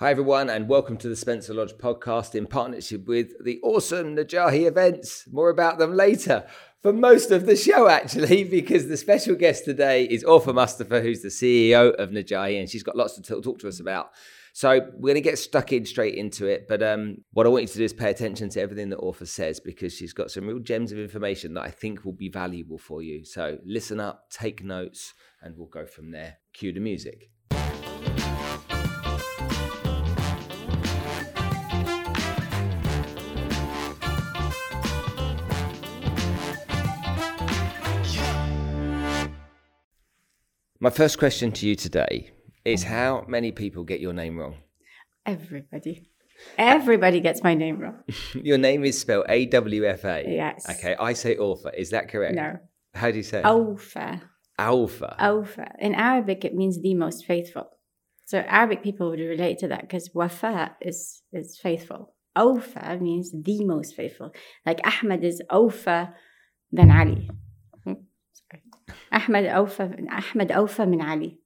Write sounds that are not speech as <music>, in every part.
Hi, everyone, and welcome to the Spencer Lodge podcast in partnership with the awesome Najahi events. More about them later. For most of the show, actually, <laughs> because the special guest today is Orfa Mustafa, who's the CEO of Najahi, and she's got lots to talk to us about. So we're going to get stuck in straight into it. But um, what I want you to do is pay attention to everything that Orfa says because she's got some real gems of information that I think will be valuable for you. So listen up, take notes, and we'll go from there. Cue the music. My first question to you today is how many people get your name wrong? Everybody. Everybody gets my name wrong. <laughs> your name is spelled A W F A. Yes. Okay, I say Orfa. Is that correct? No. How do you say it? Awfa. Alpha. Awfa. In Arabic, it means the most faithful. So Arabic people would relate to that because wafa is, is faithful. Awfa means the most faithful. Like Ahmad is awfa than Ali. Ahmed Awfa, Ahmed Awfa min Ali.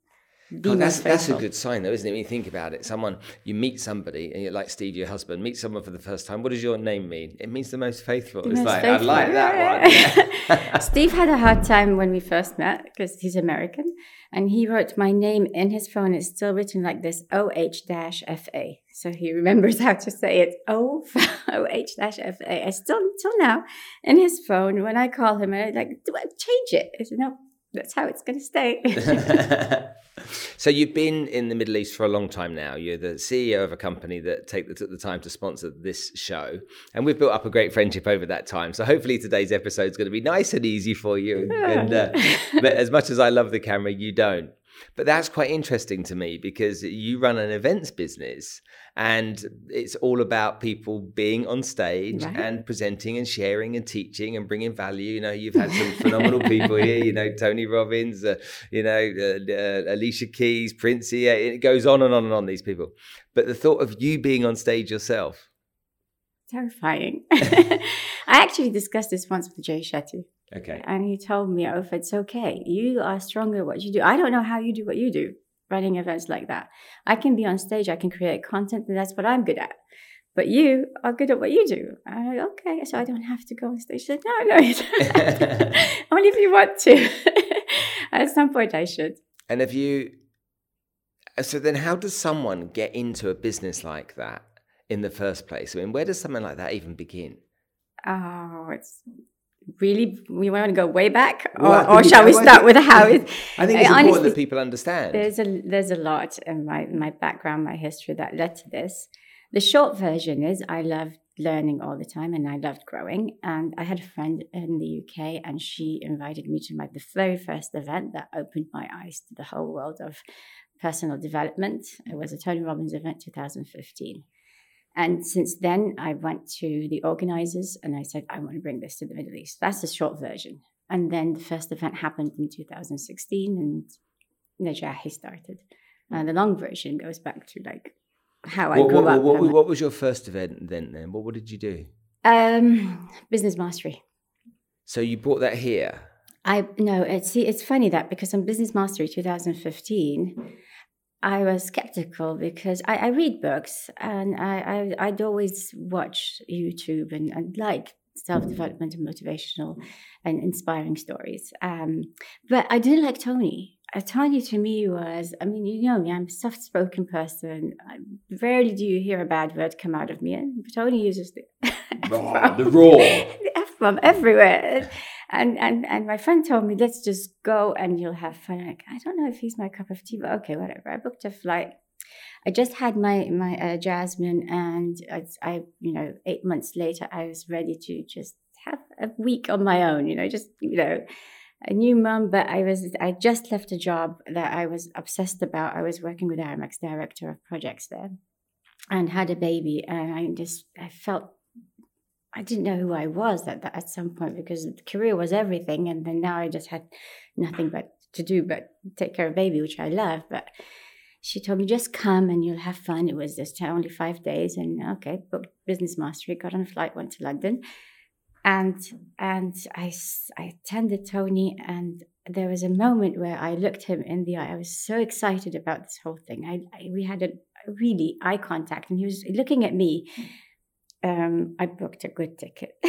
Oh, that's that's a good sign, though, isn't it? When you think about it, someone you meet somebody, and you're like Steve, your husband, meet someone for the first time. What does your name mean? It means the most faithful. The it's most like faithful. I like that one. <laughs> <laughs> Steve had a hard time when we first met because he's American, and he wrote my name in his phone. It's still written like this: O H dash F A. So he remembers <laughs> how to say it. O O H dash F A. I still till now in his phone when I call him, I like do I change it? I said no. That's how it's going to stay. <laughs> <laughs> so you've been in the Middle East for a long time now. You're the CEO of a company that take the, took the time to sponsor this show, and we've built up a great friendship over that time. So hopefully today's episode is going to be nice and easy for you. And uh, but as much as I love the camera, you don't. But that's quite interesting to me because you run an events business and it's all about people being on stage Right. and presenting and sharing and teaching and bringing value. You know, you've had some <laughs> phenomenal people here, you know, Tony Robbins, uh, you know, uh, uh, Alicia Keys, Prince EA, yeah, it goes on and on and on, these people. But the thought of you being on stage yourself, Terrifying. <laughs> <laughs> I actually discussed this once with Jay Shetty. Okay. And he told me, oh, if it's okay, you are stronger at what you do. I don't know how you do what you do, running events like that. I can be on stage, I can create content, and that's what I'm good at. But you are good at what you do. I'm like, okay, so I don't have to go on stage. He said, no, no, you don't. <laughs> <laughs> Only if you want to. <laughs> at some point, I should. And if you, so then how does someone get into a business like that in the first place? I mean, where does something like that even begin? Oh, it's really, we want to go way back? Or, Well, or shall we <laughs> start think- with how it, <laughs> I think it's important that people understand. There's a there's a lot in my my background, my history that led to this. The short version is I loved learning all the time and I loved growing. And I had a friend in the UK and she invited me to my the very first event that opened my eyes to the whole world of personal development. It was a Tony Robbins event 2015. And since then, I went to the organizers and I said, I want to bring this to the Middle East. That's the short version. And then the first event happened in 2016 and Najahi started. And the long version goes back to like how I what, grew what, up. what, what was your first event then? Then what, what did you do? um, business mastery. So you brought that here. I no, it's see, it's funny that because on Business Mastery 2015, I was skeptical because I, I read books and I, I I'd always watch YouTube and, and like self development and motivational and inspiring stories. Um, but I didn't like Tony. Uh, Tony to me was, I mean, you know me, I'm a soft spoken person. I, rarely do you hear a bad word come out of me. And Tony uses the F-bomb. <laughs> the raw. <laughs> the F bomb everywhere. And, and and my friend told me, let's just go and you'll have fun. I'm like, I don't know if he's my cup of tea, but okay, whatever. I booked a flight. I just had my my uh, Jasmine, and I, I, you know, eight months later, I was ready to just have a week on my own. You know, just you know, a new mum. But I was I just left a job that I was obsessed about. I was working with Aramex, director of projects there, and had a baby, and I just I felt I didn't know who I was at that, at some point because career was everything, and then now I just had nothing but to do but take care of baby, which I love. But she told me just come and you'll have fun. It was just only five days, and okay, booked business mastery, got on a flight, went to London, and and I I attended Tony, and there was a moment where I looked him in the eye. I was so excited about this whole thing. I, I we had a really eye contact, and he was looking at me. Hmm. Um, I booked a good ticket. <laughs>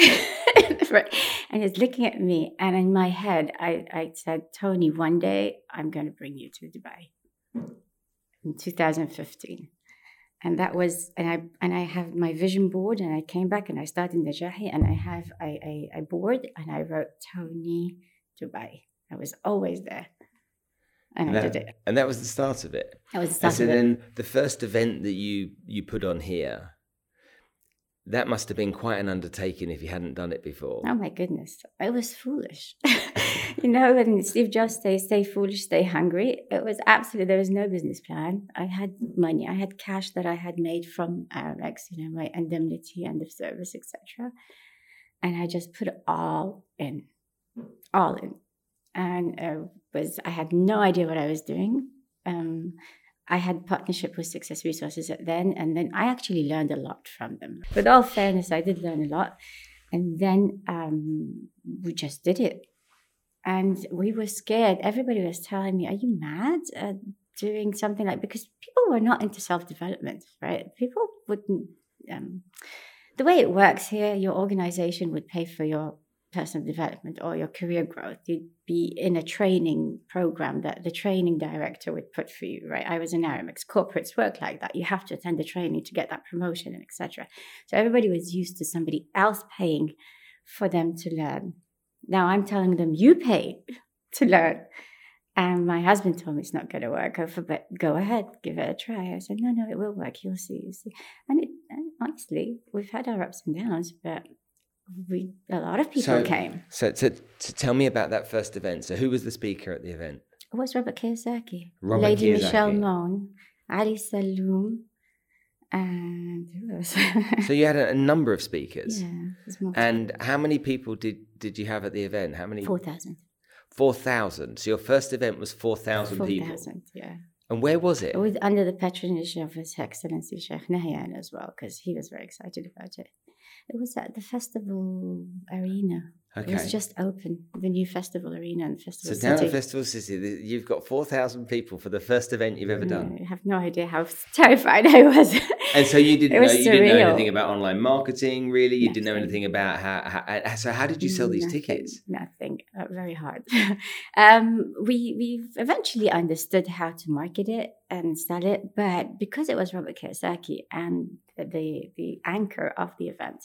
and he's looking at me, and in my head, I, I said, Tony, one day I'm going to bring you to Dubai in 2015 and that was and i and i have my vision board and i came back and i started the najahi and i have a, a, a board and i wrote tony dubai i was always there and, and I that, did it. And that was the start of it. That was the start of it. and so then the first event that you you put on here, that must have been quite an undertaking if you hadn't done it before. Oh my goodness, I was foolish. <laughs> you know, when Steve Jobs say "Stay foolish, stay hungry," it was absolutely there was no business plan. I had money, I had cash that I had made from Aramex, you know, my indemnity, end of service, etc. And I just put it all in, all in, and uh, was I had no idea what I was doing. Um, I had partnership with Success Resources at then, and then I actually learned a lot from them. With all fairness, I did learn a lot, and then um, we just did it, and we were scared. Everybody was telling me, "Are you mad?" Uh, doing something like because people were not into self development, right? People wouldn't. Um, the way it works here, your organization would pay for your personal development or your career growth. You'd be in a training program that the training director would put for you, right? I was in Aramex. Corporates work like that. You have to attend the training to get that promotion and etc. So everybody was used to somebody else paying for them to learn. Now I'm telling them, you pay to learn. And my husband told me it's not going to work. Go for, but go ahead, give it a try. I said, no, no, it will work. You'll see. You'll see. And, it, honestly, we've had our ups and downs, but we a lot of people So- came. So, to, to tell me about that first event. So, who was the speaker at the event? It was Robert Kiyosaki, Robert Lady Michelle Kiyosaki. Mone, Ali Saloom, and who else? So, you had a, a number of speakers. yeah. And how many people did, did you have at the event? How many? four thousand. 4,000. So, your first event was 4,000 people. thousand, yeah. And where was it? It was under the patronage of His Excellency Sheikh Nahyan as well, because he was very excited about it. It was at the festival arena. It was just open, the new festival arena and So, festival down city. at Festival City, you've got 4,000 people for the first event you've ever done. I have no idea how <laughs> terrified I was. And so you didn't <laughs> know you didn't know anything about online marketing, really. You didn't know anything about how, how. uh, So how did you sell these Nothing, tickets? Nothing. Uh, very hard. <laughs> um, we we eventually understood how to market it and sell it, but because it was Robert Kiyosaki and the the anchor of the event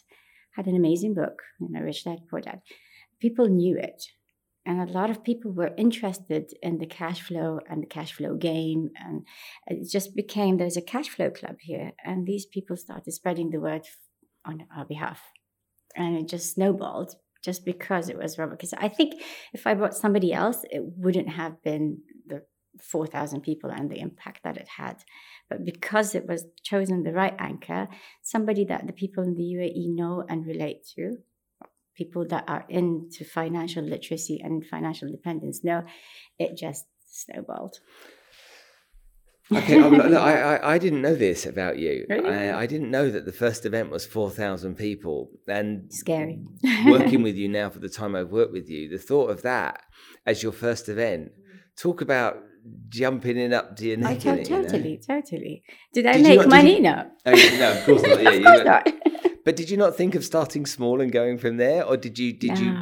had an amazing book, you know, Rich Dad Poor Dad, people knew it. And a lot of people were interested in the cash flow and the cash flow game. And it just became there's a cash flow club here. And these people started spreading the word on our behalf. And it just snowballed just because it was Robert Kiyosaki. I think if I brought somebody else, it wouldn't have been the 4,000 people and the impact that it had. But because it was chosen the right anchor, somebody that the people in the UAE know and relate to, people that are into financial literacy and financial independence know, it just snowballed. Okay, um, look, I, I I didn't know this about you. Really? I, I didn't know that the first event was four thousand people, and Scary. working with <laughs> you now for the time I've worked with you, the thought of that as your first event, talk about jumping in up to your I neck to- in it. you know? totally, totally. Did I Did make not- money? you- No. Oh, no, of course not. <laughs> Yeah, of course not. <laughs> But did you not think of starting small and going from there, or did you? Did you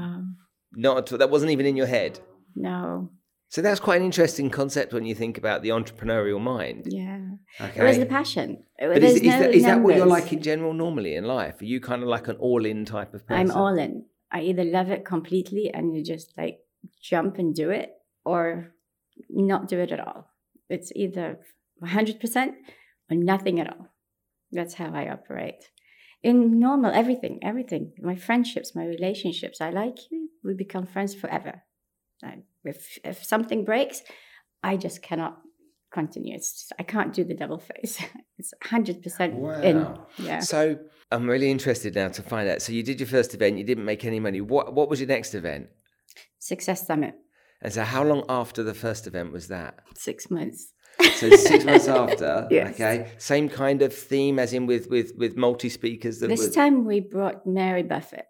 not? At all? That wasn't even in your head. no. So that's quite an interesting concept when you think about the entrepreneurial mind. Yeah. Okay. It was the passion. It, but is, is, no that, is that what you're like in general normally in life? Are you kind of like an all-in type of person? I'm all in. I either love it completely and you just like jump and do it or not do it at all. It's either 100% or nothing at all. That's how I operate. In normal, everything, everything, my friendships, my relationships, I like you, we become friends forever. Like, if, if something breaks, I just cannot continue. It's just, I can't do the double face. <laughs> It's 100% in. Wow. Yeah. So I'm really interested now to find out. So you did your first event, you didn't make any money. What what was your next event? Success Summit, And so how long after the first event was that? six months. So six months <laughs> after. Yes. Okay. Same kind of theme as in with with with multi speakers that This was time we brought Mary Buffett,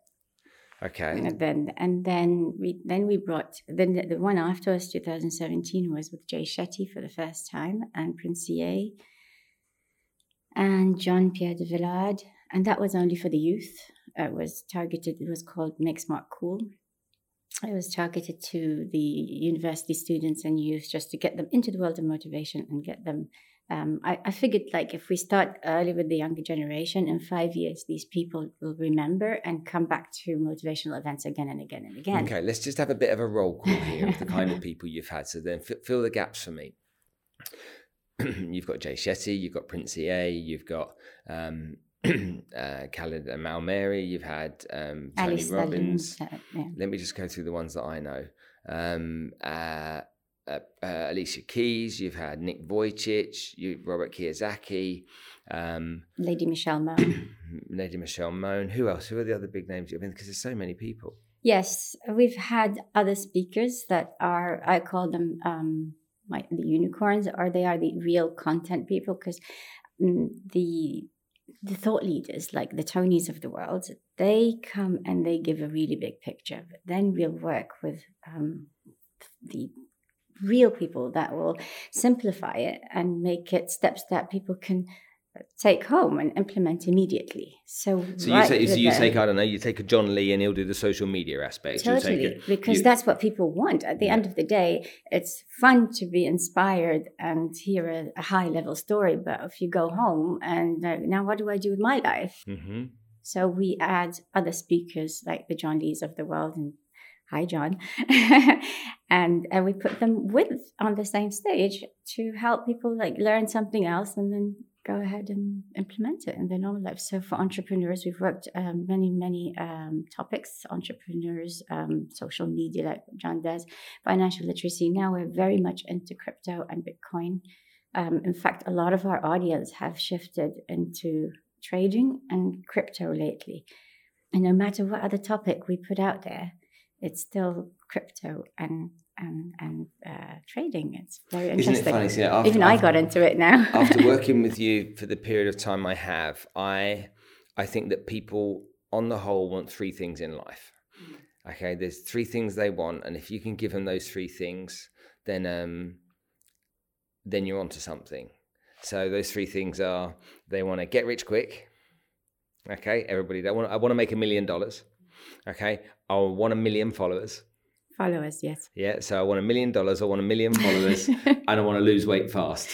Okay. and then and then we then we brought then the, the one after us, 2017, was with Jay Shetty for the first time and Prince and John Pierre de Villard, and that was only for the youth. It was targeted. It was called Make Smart Cool. It was targeted to the university students and youth just to get them into the world of motivation and get them. Um, I, I figured like if we start early with the younger generation, in five years, these people will remember and come back to motivational events again and again and again. Okay, let's just have a bit of a roll call here of the <laughs> kind of people you've had. So then f- fill the gaps for me. <clears throat> you've got Jay Shetty, you've got Prince EA, you've got um, <clears throat> uh, Khalid Al Ameri, you've had um, Tony Alice Robbins. Uh, yeah. Let me just go through the ones that I know. Um, uh, uh, uh, Alicia Keys, you've had Nick Vujicic, you, Robert Kiyosaki, um, Lady Michelle <clears throat> Moan. Lady Michelle Mone. Who else? Who are the other big names? I mean, because there's so many people. Yes, we've had other speakers that are, I call them um, my, the unicorns, or they are the real content people because mm, the the thought leaders, like the Tonys of the world, they come and they give a really big picture. But then we'll work with um, the real people that will simplify it and make it steps that people can take home and implement immediately. So, So right you take, so you take, I don't know, you take a John Lee and he'll do the social media take Totally, it- because you- that's what people want. At the Yeah. end of the day, it's fun to be inspired and hear a, a high level story. But if you go home and uh, now what do I do with my life? Mhm. So we add other speakers like the John Lees of the world and hi John, <laughs> and and we put them with on the same stage to help people like learn something else and then go ahead and implement it in their normal life. So for entrepreneurs, we've worked um, many many um, topics: entrepreneurs, um, social media, like John does, financial literacy. Now we're very much into crypto and Bitcoin. Um, in fact, a lot of our audience have shifted into trading and crypto lately. And no matter what other topic we put out there, it's still crypto and and and uh, trading. It's very Isn't interesting. it funny? So, after, Even I got into it now. <laughs> after working with you for the period of time I have, I I think that people on the whole want three things in life. Okay, there's three things they want, and if you can give them those three things, then um, then you're onto something. So those three things are they want to get rich quick. Okay, everybody. They want. I want to make a million dollars. Okay, I want a million followers. Followers, yes. Yeah, so I want a million dollars. I want a million followers, <laughs> and I want to lose weight fast.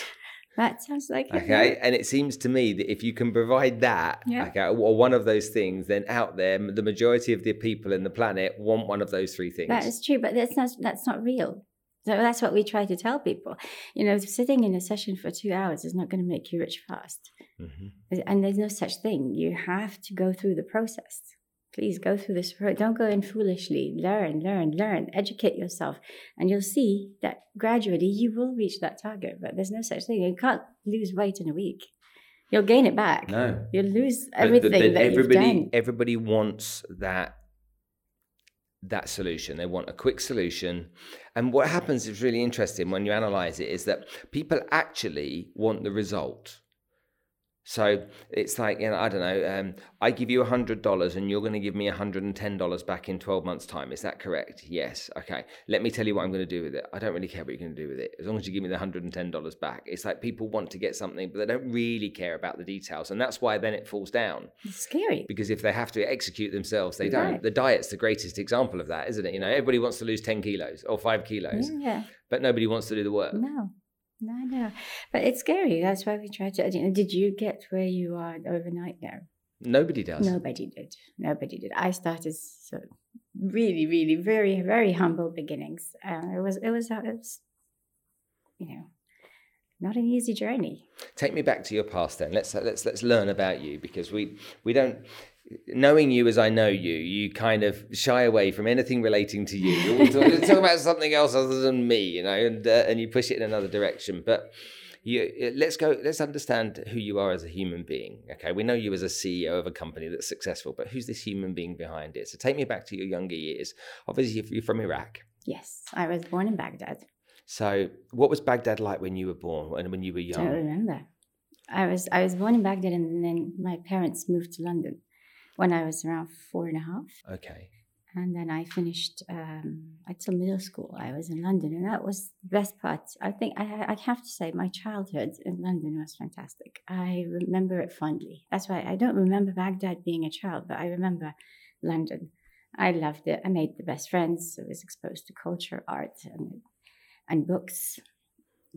that sounds like it, Okay, and it seems to me that if you can provide that, Yeah. okay, or one of those things, then out there, the majority of the people in the planet want one of those three things. That is true, but that's not that's not real. So that's what we try to tell people. You know, sitting in a session for two hours is not going to make you rich fast. Mhm. And there's no such thing. You have to go through the process. Please go through this. Don't go in foolishly. Learn, learn, learn. Educate yourself, and you'll see that gradually you will reach that target. But there's no such thing. You can't lose weight in a week. You'll gain it back. No, You'll lose But- but- everything but that everybody, you've done. everybody wants that that solution. They want a quick solution, and what happens is really interesting when you analyze it is that people actually want the result. So it's like you know I don't know. Um, I give you a hundred dollars, and you're going to give me a hundred and ten dollars back in twelve months' time. Is that correct? Yes. Okay. Let me tell you what I'm going to do with it. I don't really care what you're going to do with it, as long as you give me the hundred and ten dollars back. It's like people want to get something, but they don't really care about the details, and that's why then it falls down It's scary. because if they have to execute themselves, they don't. Right. The diet's the greatest example of that, isn't it? You know, everybody wants to lose 10 kilos or five kilos, Yeah. but nobody wants to do the work. No, no, no. But it's scary. That's why we try to. you know, Did you get where you are overnight now? Nobody does. Nobody did. Nobody did. I started so really, really, very, very humble beginnings. Uh, it was, it was, it was, you know, not an easy journey. Take me back to your past then. Let's let's let's learn about you because we we don't knowing you as I know you, you kind of shy away from anything relating to you. You talk, talk about something else other than me, you know, and uh, and you push it in another direction. But you, let's go. Let's understand who you are as a human being. Okay, we know you as a CEO of a company that's successful, but who's this human being behind it? So take me back to your younger years. Obviously, you're from Iraq. Yes, I was born in Baghdad. So, what was Baghdad like when you were born and when you were young? Don't remember. I was I was born in Baghdad, and then my parents moved to London when I was around four and a half. Okay. And then I finished um, until middle school. I was in London, and that was the best part. I think I, I have to say my childhood in London was fantastic. I remember it fondly. That's why I don't remember Baghdad being a child, but I remember London. I loved it. I made the best friends. I was exposed to culture, art, and, and books.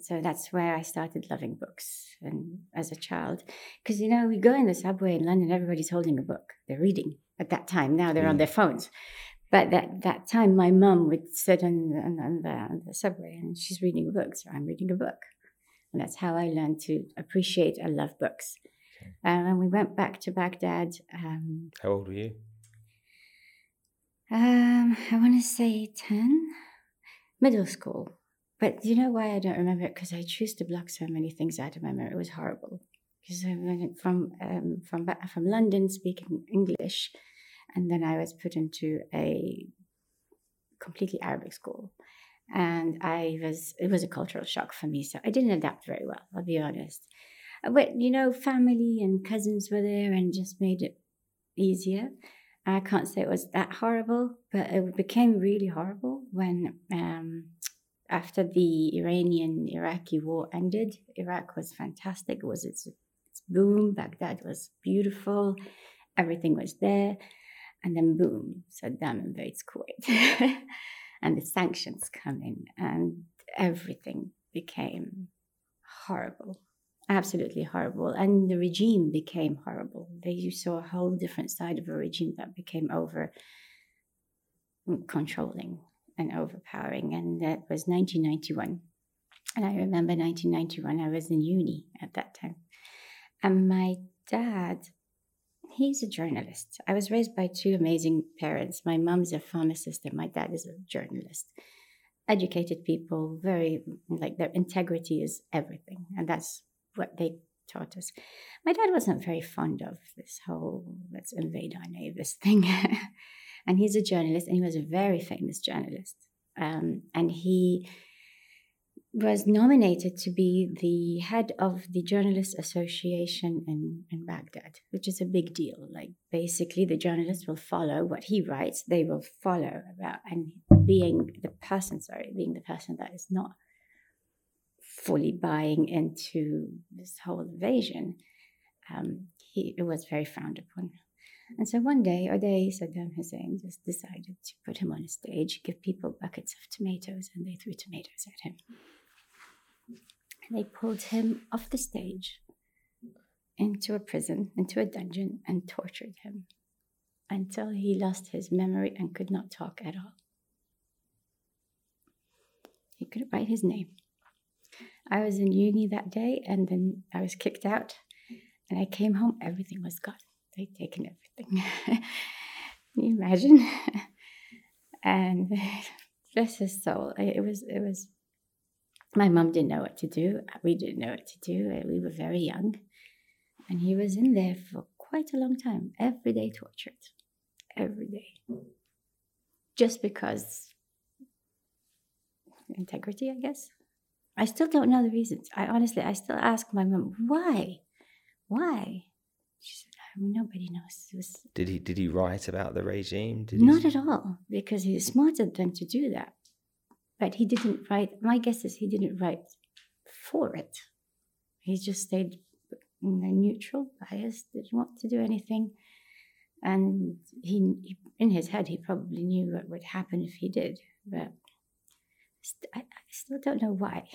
So that's where I started loving books and as a child. Because, you know, we go in the subway in London, everybody's holding a book. They're reading at that time. Now they're mm. on their phones. But that, that time, my mum would sit on, on, on, the, on the subway and she's reading a book. So I'm reading a book. And that's how I learned to appreciate and love books. Okay. Um, and we went back to Baghdad. Um, how old were you? Um, I want to say 10, middle school. But you know why I don't remember it? Because I choose to block so many things out of my memory. It was horrible. Because I went from um, from from London speaking English, and then I was put into a completely Arabic school, and I was it was a cultural shock for me. So I didn't adapt very well. I'll be honest. But you know, family and cousins were there and just made it easier. I can't say it was that horrible, but it became really horrible when um, after the Iranian Iraqi war ended, Iraq was fantastic. It was its, its boom. Baghdad was beautiful. Everything was there. And then, boom, Saddam invades Kuwait. <laughs> and the sanctions come in, and everything became horrible. Absolutely horrible. And the regime became horrible. They, you saw a whole different side of a regime that became over controlling and overpowering. And that was 1991. And I remember 1991, I was in uni at that time. And my dad, he's a journalist. I was raised by two amazing parents. My mom's a pharmacist, and my dad is a journalist. Educated people, very, like, their integrity is everything. And that's what they taught us. My dad wasn't very fond of this whole let's invade our neighbors thing. <laughs> and he's a journalist, and he was a very famous journalist. Um, and he was nominated to be the head of the Journalists Association in, in Baghdad, which is a big deal. Like basically, the journalists will follow what he writes; they will follow about, and being the person, sorry, being the person that is not fully buying into this whole invasion, um, he it was very frowned upon. And so one day, or Saddam Hussein just decided to put him on a stage, give people buckets of tomatoes, and they threw tomatoes at him. And they pulled him off the stage into a prison, into a dungeon, and tortured him until he lost his memory and could not talk at all. He couldn't write his name. I was in uni that day, and then I was kicked out, and I came home, everything was gone they'd taken everything. <laughs> Can you imagine? <laughs> and <laughs> bless his soul, it was it was. My mom didn't know what to do. We didn't know what to do. Uh, we were very young, and he was in there for quite a long time, every day tortured, every day, just because integrity, I guess. I still don't know the reasons. I honestly, I still ask my mom, why? Why? She said, nobody knows. Was, did he did he write about the regime? Did not he... at all, because he's smarter than to do that. But he didn't write. My guess is he didn't write for it. He just stayed neutral, biased, didn't want to do anything, and he, in his head he probably knew what would happen if he did, but I, I still don't know why.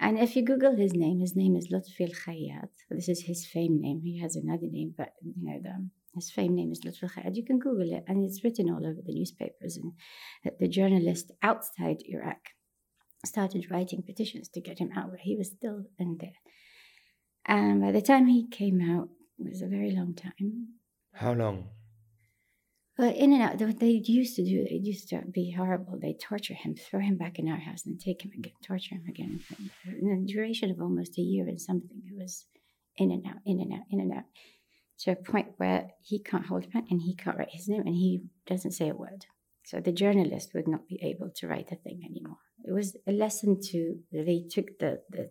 And if you Google his name, his name is Lutfi Al Khayyat. This is his fame name. He has another name, but you know the, his fame name is Lutfi Al Khayyat. You can Google it, and it's written all over the newspapers. And the journalist outside Iraq started writing petitions to get him out, but he was still in there. And by the time he came out, it was a very long time. How long? But in and out, they used to do, it used to be horrible. They torture him, throw him back in our house, and take him again, torture him again. In the duration of almost a year and something, it was in and out, in and out, in and out, to a point where he can't hold a pen and he can't write his name and he doesn't say a word. So the journalist would not be able to write a thing anymore. It was a lesson to, they took the, the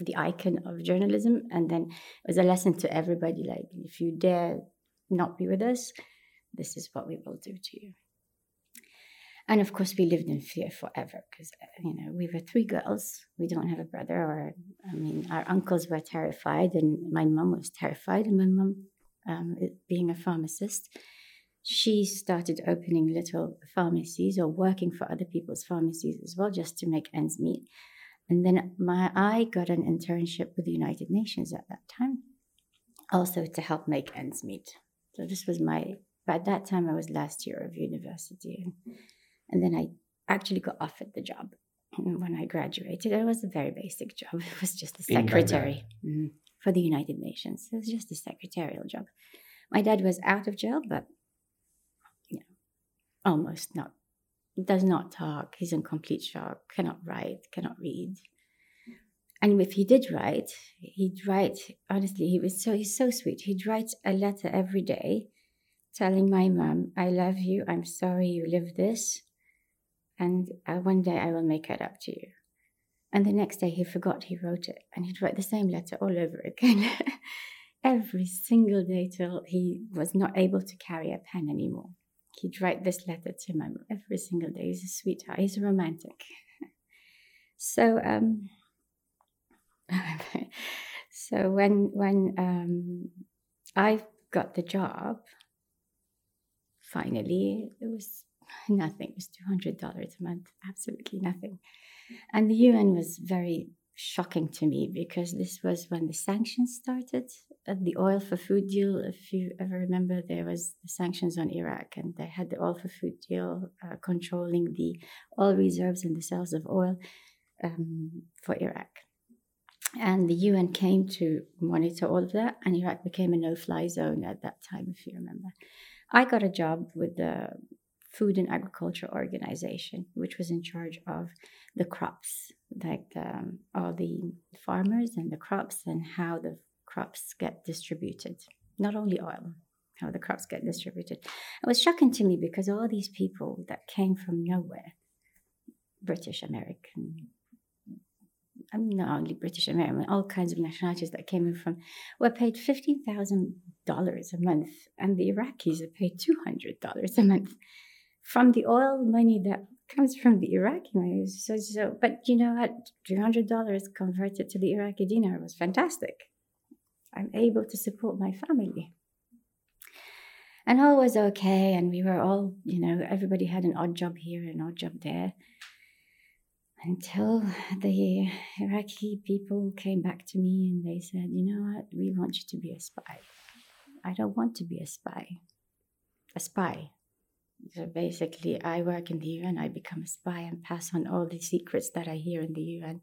the icon of journalism and then it was a lesson to everybody like if you dare not be with us this is what we will do to you. And of course, we lived in fear forever because, you know, we were three girls. We don't have a brother, or, I mean, our uncles were terrified, and my mom was terrified. And my mom, um, being a pharmacist, she started opening little pharmacies or working for other people's pharmacies as well, just to make ends meet. And then my I got an internship with the United Nations at that time, also to help make ends meet. So this was my. By that time, I was last year of university, and then I actually got offered the job when I graduated. It was a very basic job. <laughs> It was just a secretary mm, for the United Nations. It was just a secretarial job. My dad was out of jail, but you know, almost not. Does not talk. He's in complete shock. Cannot write. Cannot read. And if he did write, he'd write. Honestly, he was so he's so sweet. He'd write a letter every day, telling my mom, "I love you. I'm sorry you lived this and uh, one day I will make it up to you. And the next day he forgot he wrote it, and he'd write the same letter all over again. <laughs> Every single day till he was not able to carry a pen anymore. He'd write this letter to my mom every single day. He's a sweetheart. He's a romantic. <laughs> so, um, <laughs> so when when um, I got the job, finally, it was <laughs> nothing. It was $200 a month, absolutely nothing. And the UN was very shocking to me because this was when the sanctions started. Uh, the oil for food deal, if you ever remember, there was the sanctions on Iraq, and they had the oil for food deal uh, controlling the oil reserves and the sales of oil um, for Iraq. And the UN came to monitor all of that, and Iraq became a no fly zone at that time, if you remember. I got a job with the Food and Agriculture Organization, which was in charge of the crops, like um, all the farmers and the crops and how the crops get distributed. Not only oil, how the crops get distributed. It was shocking to me because all these people that came from nowhere, British, American, I mean, not only British American, all kinds of nationalities that came in from, were paid $15,000 a month, and the Iraqis are paid $200 a month from the oil money that comes from the Iraqi money. So, so but you know what? $300 converted to the Iraqi dinar was fantastic. I'm able to support my family. And all was okay, and we were all, you know, everybody had an odd job here, an odd job there. Until the Iraqi people came back to me and they said, you know what, we want you to be a spy. I don't want to be a spy. A spy. So basically, I work in the UN, I become a spy and pass on all the secrets that I hear in the UN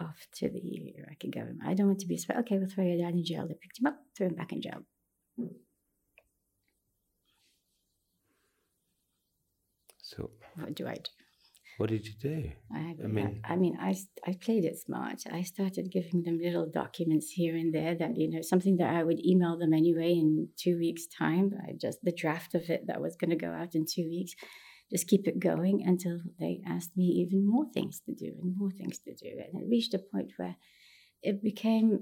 off to the Iraqi government. I don't want to be a spy. Okay, we'll throw your dad in jail. They picked him up, threw him back in jail. So, what do I do? What did you do? I, I mean, I, I mean, I, I played it smart. I started giving them little documents here and there that you know something that I would email them anyway in two weeks' time. I just the draft of it that was going to go out in two weeks. Just keep it going until they asked me even more things to do and more things to do, and it reached a point where it became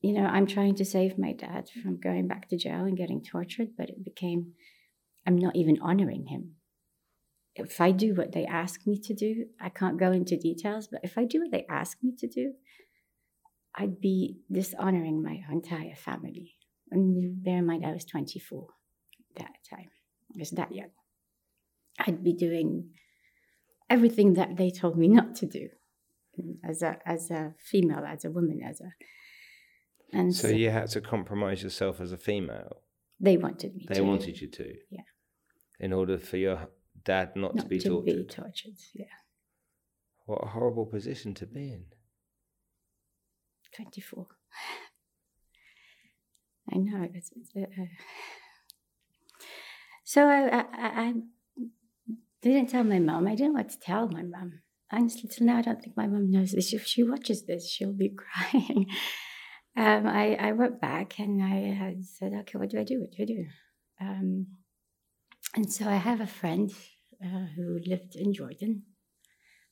you know, I'm trying to save my dad from going back to jail and getting tortured, but it became, I'm not even honoring him if I do what they ask me to do, I can't go into details, but if I do what they ask me to do, I'd be dishonoring my entire family. And bear in mind, I was 24 that time. I was that young. I'd be doing everything that they told me not to do as a as a female, as a woman, as a. And so, so you had to compromise yourself as a female. They wanted me. They to. wanted you to. Yeah. In order for your dad not, not to be to tortured. Be tortured, yeah. What a horrible position to be in. 24. I know. It's, it's, uh, so I, I, I, didn't tell my mom. I didn't want to tell my mom. Honestly, till now, I don't think my mom knows this. If she watches this, she'll be <laughs> crying. Um, I, I went back and I had said, okay, what do I do? What do I do? Um, and so I have a friend uh, who lived in Jordan,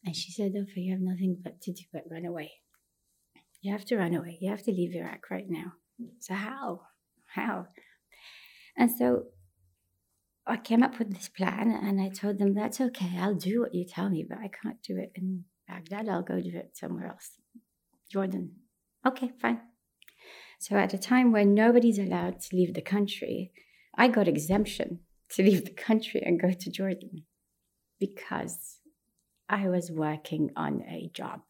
and she said, "Okay, you have nothing but to do but run away. You have to run away. You have to leave Iraq right now." So how? How? And so I came up with this plan and I told them, that's okay. I'll do what you tell me, but I can't do it in Baghdad. I'll go do it somewhere else. Jordan. Okay, fine. So at a time when nobody's allowed to leave the country, I got exemption to leave the country and go to Jordan because I was working on a job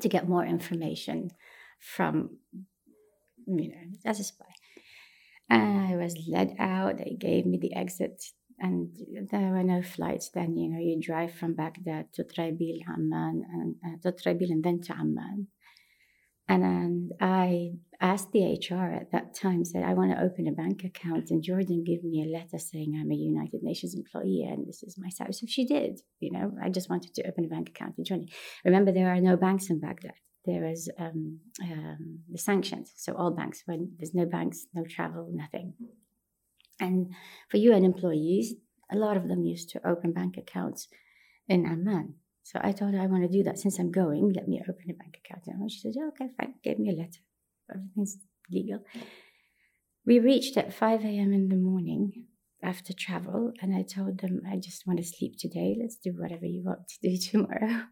to get more information from, you know, as a spy. And I was led out. They gave me the exit, and there were no flights. Then you know you drive from Baghdad to Trabil, Amman, and uh, to Trabil, and then to Amman. And, and I asked the HR at that time, said, I want to open a bank account in Jordan. Give me a letter saying I'm a United Nations employee and this is my salary. So she did. You know, I just wanted to open a bank account in Jordan. Remember, there are no banks in Baghdad there was um, um, the sanctions. So all banks, when there's no banks, no travel, nothing. And for UN employees, a lot of them used to open bank accounts in Amman. So I told her I want to do that since I'm going. Let me open a bank account. And she said, "Okay, fine." Gave me a letter. Everything's legal. We reached at 5 a.m. in the morning after travel, and I told them I just want to sleep today. Let's do whatever you want to do <laughs> tomorrow.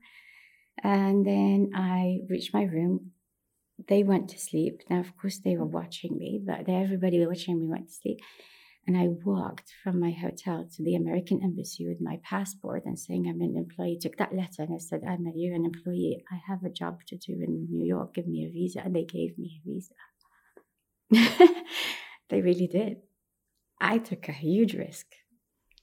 And then I reached my room. They went to sleep. Now, of course, they were watching me, but everybody watching me went to sleep. And I walked from my hotel to the American embassy with my passport and saying I'm an employee. Took that letter and I said, I'm a UN employee. I have a job to do in New York. Give me a visa. And they gave me a visa. <laughs> they really did. I took a huge risk.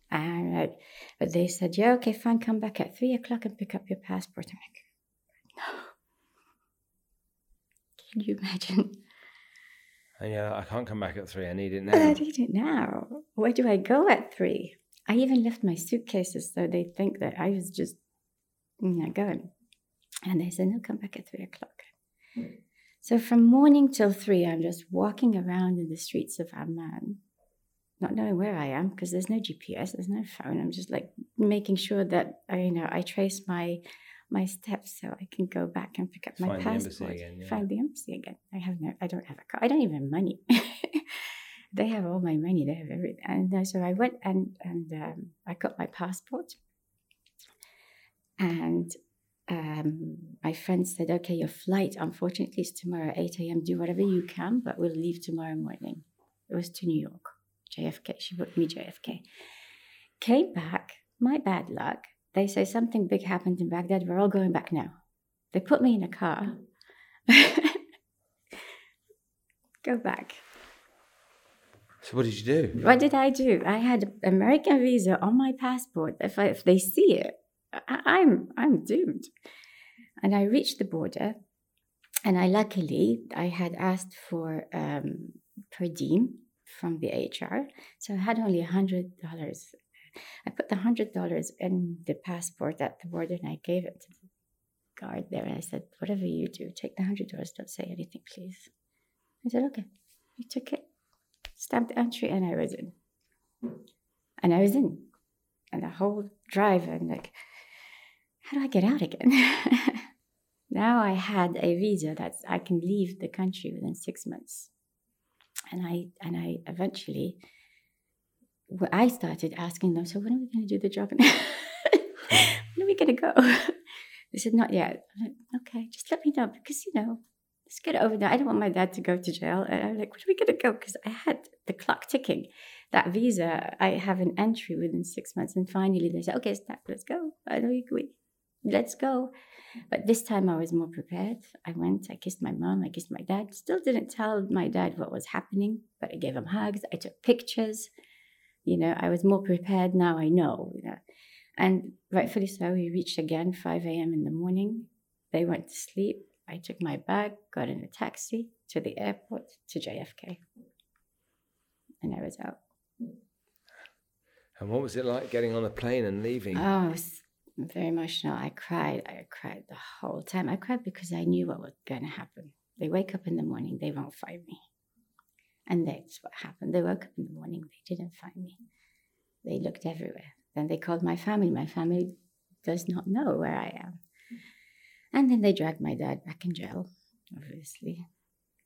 And, but they said, yeah, okay, fine, come back at three o'clock and pick up your passport. I'm like, No. can you imagine? Yeah, I can't come back at three. I need it <laughs> now. I need it now. Where do I go at three? I even left my suitcases so they think that I was just, you know, going. And they said, no, come back at three o'clock. So from morning till three, I'm just walking around in the streets of Amman, not knowing where I am because there's no GPS, there's no phone. I'm just like making sure that I, you know, I trace my my steps so I can go back and pick up my Find passport. the again. Yeah. Find the embassy again. I have no, I don't have a car. I don't even have money. <laughs> they have all my money. They have everything. And uh, so I went and and um, I got my passport. And um, my friend said, "Okay, your flight unfortunately is tomorrow at 8 a.m. Do whatever you can, but we'll leave tomorrow morning." It was to New York, JFK. She booked me JFK. Came back. My bad luck they say something big happened in Baghdad. We're all going back now. They put me in a car. <laughs> Go back. So what did you do? What did I do? I had American visa on my passport. If I, if they see it, I, I'm I'm doomed. And I reached the border, and I luckily I had asked for um, per diem from the HR, so I had only hundred dollars I put the hundred dollars in the passport at the border and I gave it to the guard there. And I said, Whatever you do, take the hundred dollars, don't say anything, please. He said, Okay. He took it, stamped the entry, and I was in. And I was in. And the whole drive, I'm like, how do I get out again? <laughs> now I had a visa that I can leave the country within six months. And I and I eventually I started asking them, so when are we going to do the job? <laughs> when <laughs> are we going to go? <laughs> They said, not yet. I'm like, okay, just let me know because, you know, let's get over there. I don't want my dad to go to jail. And I'm like, when are we going to go? Because I had the clock ticking. That visa, I have an entry within six months. And finally they said, okay, stop, let's go. I know you agree. Let's go. But this time I was more prepared. I went, I kissed my mom, I kissed my dad. Still didn't tell my dad what was happening, but I gave him hugs. I took pictures you know, I was more prepared now I know, know. And rightfully so, we reached again 5 a.m. in the morning. They went to sleep. I took my bag, got in a taxi to the airport to JFK. And I was out. And what was it like getting on the plane and leaving? Oh, it was very emotional. I cried. I cried the whole time. I cried because I knew what was going to happen. They wake up in the morning, they won't find me. And that's what happened. They woke up in the morning, they didn't find me. They looked everywhere. Then they called my family. My family does not know where I am. And then they dragged my dad back in jail, obviously.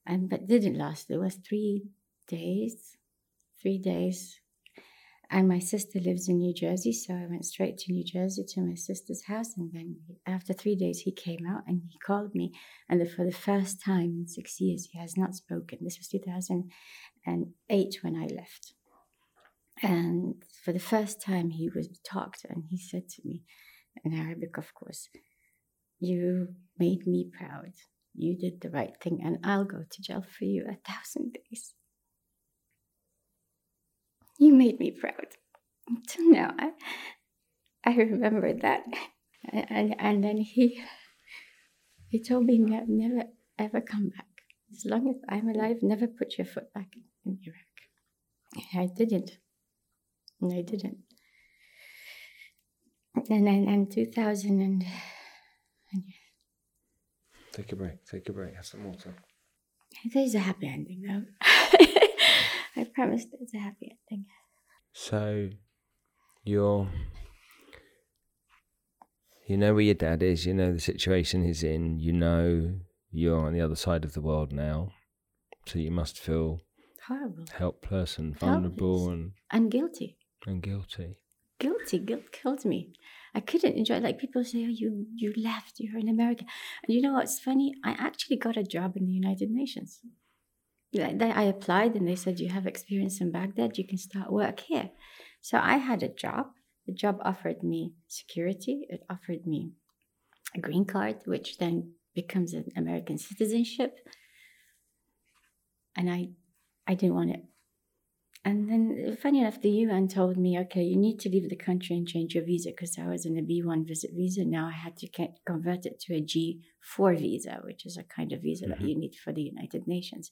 And but didn't last. It was three days. Three days. And my sister lives in New Jersey, so I went straight to New Jersey to my sister's house. And then after three days, he came out and he called me. And for the first time in six years, he has not spoken. This was 2008 when I left. And for the first time, he was talked and he said to me, in Arabic, of course, You made me proud. You did the right thing, and I'll go to jail for you a thousand days. You made me proud. Until now, I, I remember that. And, and then he, he told me never, ever come back. As long as I'm alive, never put your foot back in Iraq. And I didn't. And I didn't. And then in 2000 and, and Take a break. Take a break. Have some water. there's a happy ending though. <laughs> I promise there's a happy ending. So, you're. You know where your dad is. You know the situation he's in. You know you're on the other side of the world now. So you must feel Horrible. helpless and vulnerable and, And guilty. and guilty. Guilty. Guilt killed me. I couldn't enjoy like people say, Oh, you you left, you're in America. And you know what's funny? I actually got a job in the United Nations. Like, they- I applied and they said, You have experience in Baghdad, you can start work here. So I had a job. The job offered me security, it offered me a green card, which then becomes an American citizenship. And I I didn't want it. And then, funny enough, the UN told me, okay, you need to leave the country and change your visa because I was in a B1 visit visa. Now I had to convert it to a G4 visa, which is a kind of visa that Mhm. you need for the United Nations.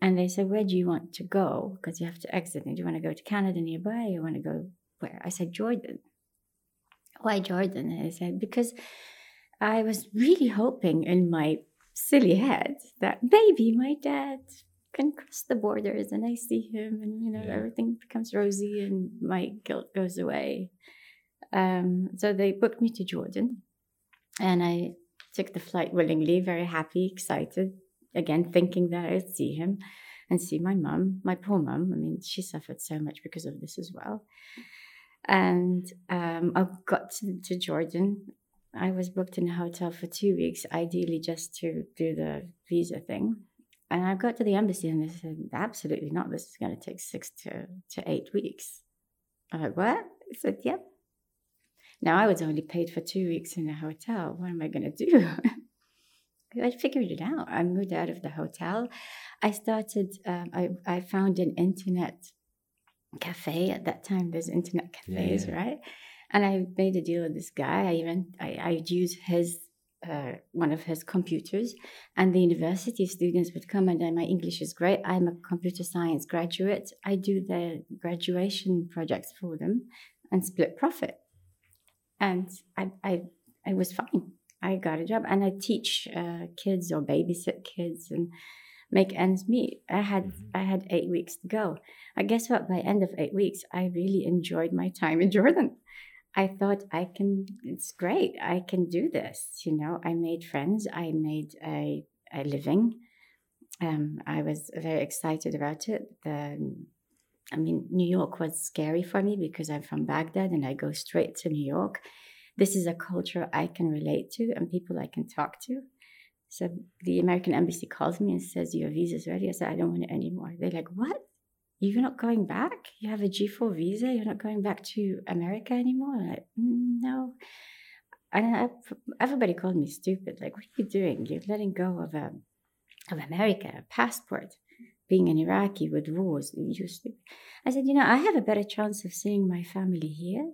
And they said, where do you want to go? Because you have to exit. Do you want to go to Canada nearby? You want to go where? I said, Jordan. Why Jordan? And they said, because I was really hoping in my silly head that maybe my dad can cross the borders and I see him and you know Yeah. everything becomes rosy and my guilt goes away. Um, so they booked me to Jordan and I took the flight willingly, very happy, excited, again thinking that I'd see him and see my mum, my poor mum. I mean, she suffered so much because of this as well. And um, I got to, to Jordan. I was booked in a hotel for two weeks, ideally just to do the visa thing. And I got to the embassy and they said, absolutely not. This is going to take six to, to eight weeks. I'm like, what? I said, yep. Now I was only paid for two weeks in a hotel. What am I going to do? <laughs> I figured it out. I moved out of the hotel. I started, um, I, I found an internet cafe at that time. There's internet cafes, yeah. right? And I made a deal with this guy. I even, I, I'd use his, uh, one of his computers and the university students would come and my english is great i'm a computer science graduate i do the graduation projects for them and split profit and i i, I was fine i got a job and i teach uh, kids or babysit kids and make ends meet i had Mhm. i had eight weeks to go i guess what by end of eight weeks i really enjoyed my time in <laughs> jordan I thought I can, it's great. I can do this. You know, I made friends, I made a, a living. Um, I was very excited about it. The, I mean, New York was scary for me because I'm from Baghdad and I go straight to New York. This is a culture I can relate to and people I can talk to. So the American embassy calls me and says, Your visa's ready. I said, I don't want it anymore. They're like, What? You're not going back? You have a G4 visa? You're not going back to America anymore? I'm like, "Mm, no. And I, everybody called me stupid. Like, what are you doing? You're letting go of a, of America, a passport. Being an Iraqi with wars, you're stupid. I said, you know, I have a better chance of seeing my family here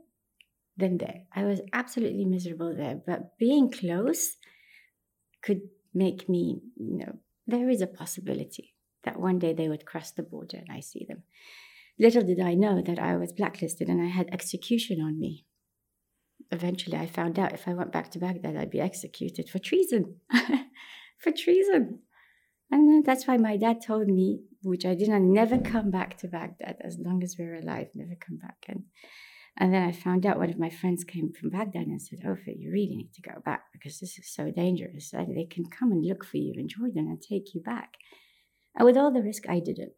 than there. I was absolutely miserable there, but being close could make me, you know, there is a possibility that one day they would cross the border and I see them. Little did I know that I was blacklisted and I had execution on me. Eventually, I found out if I went back to Baghdad, I'd be executed for treason. <laughs> for treason. And that's why my dad told me, which I didn't, never come back to Baghdad as long as we're alive, never come back. And, and then I found out one of my friends came from Baghdad and said, Oh, you really need to go back because this is so dangerous. They can come and look for you in Jordan and take you back. And with all the risk, I didn't.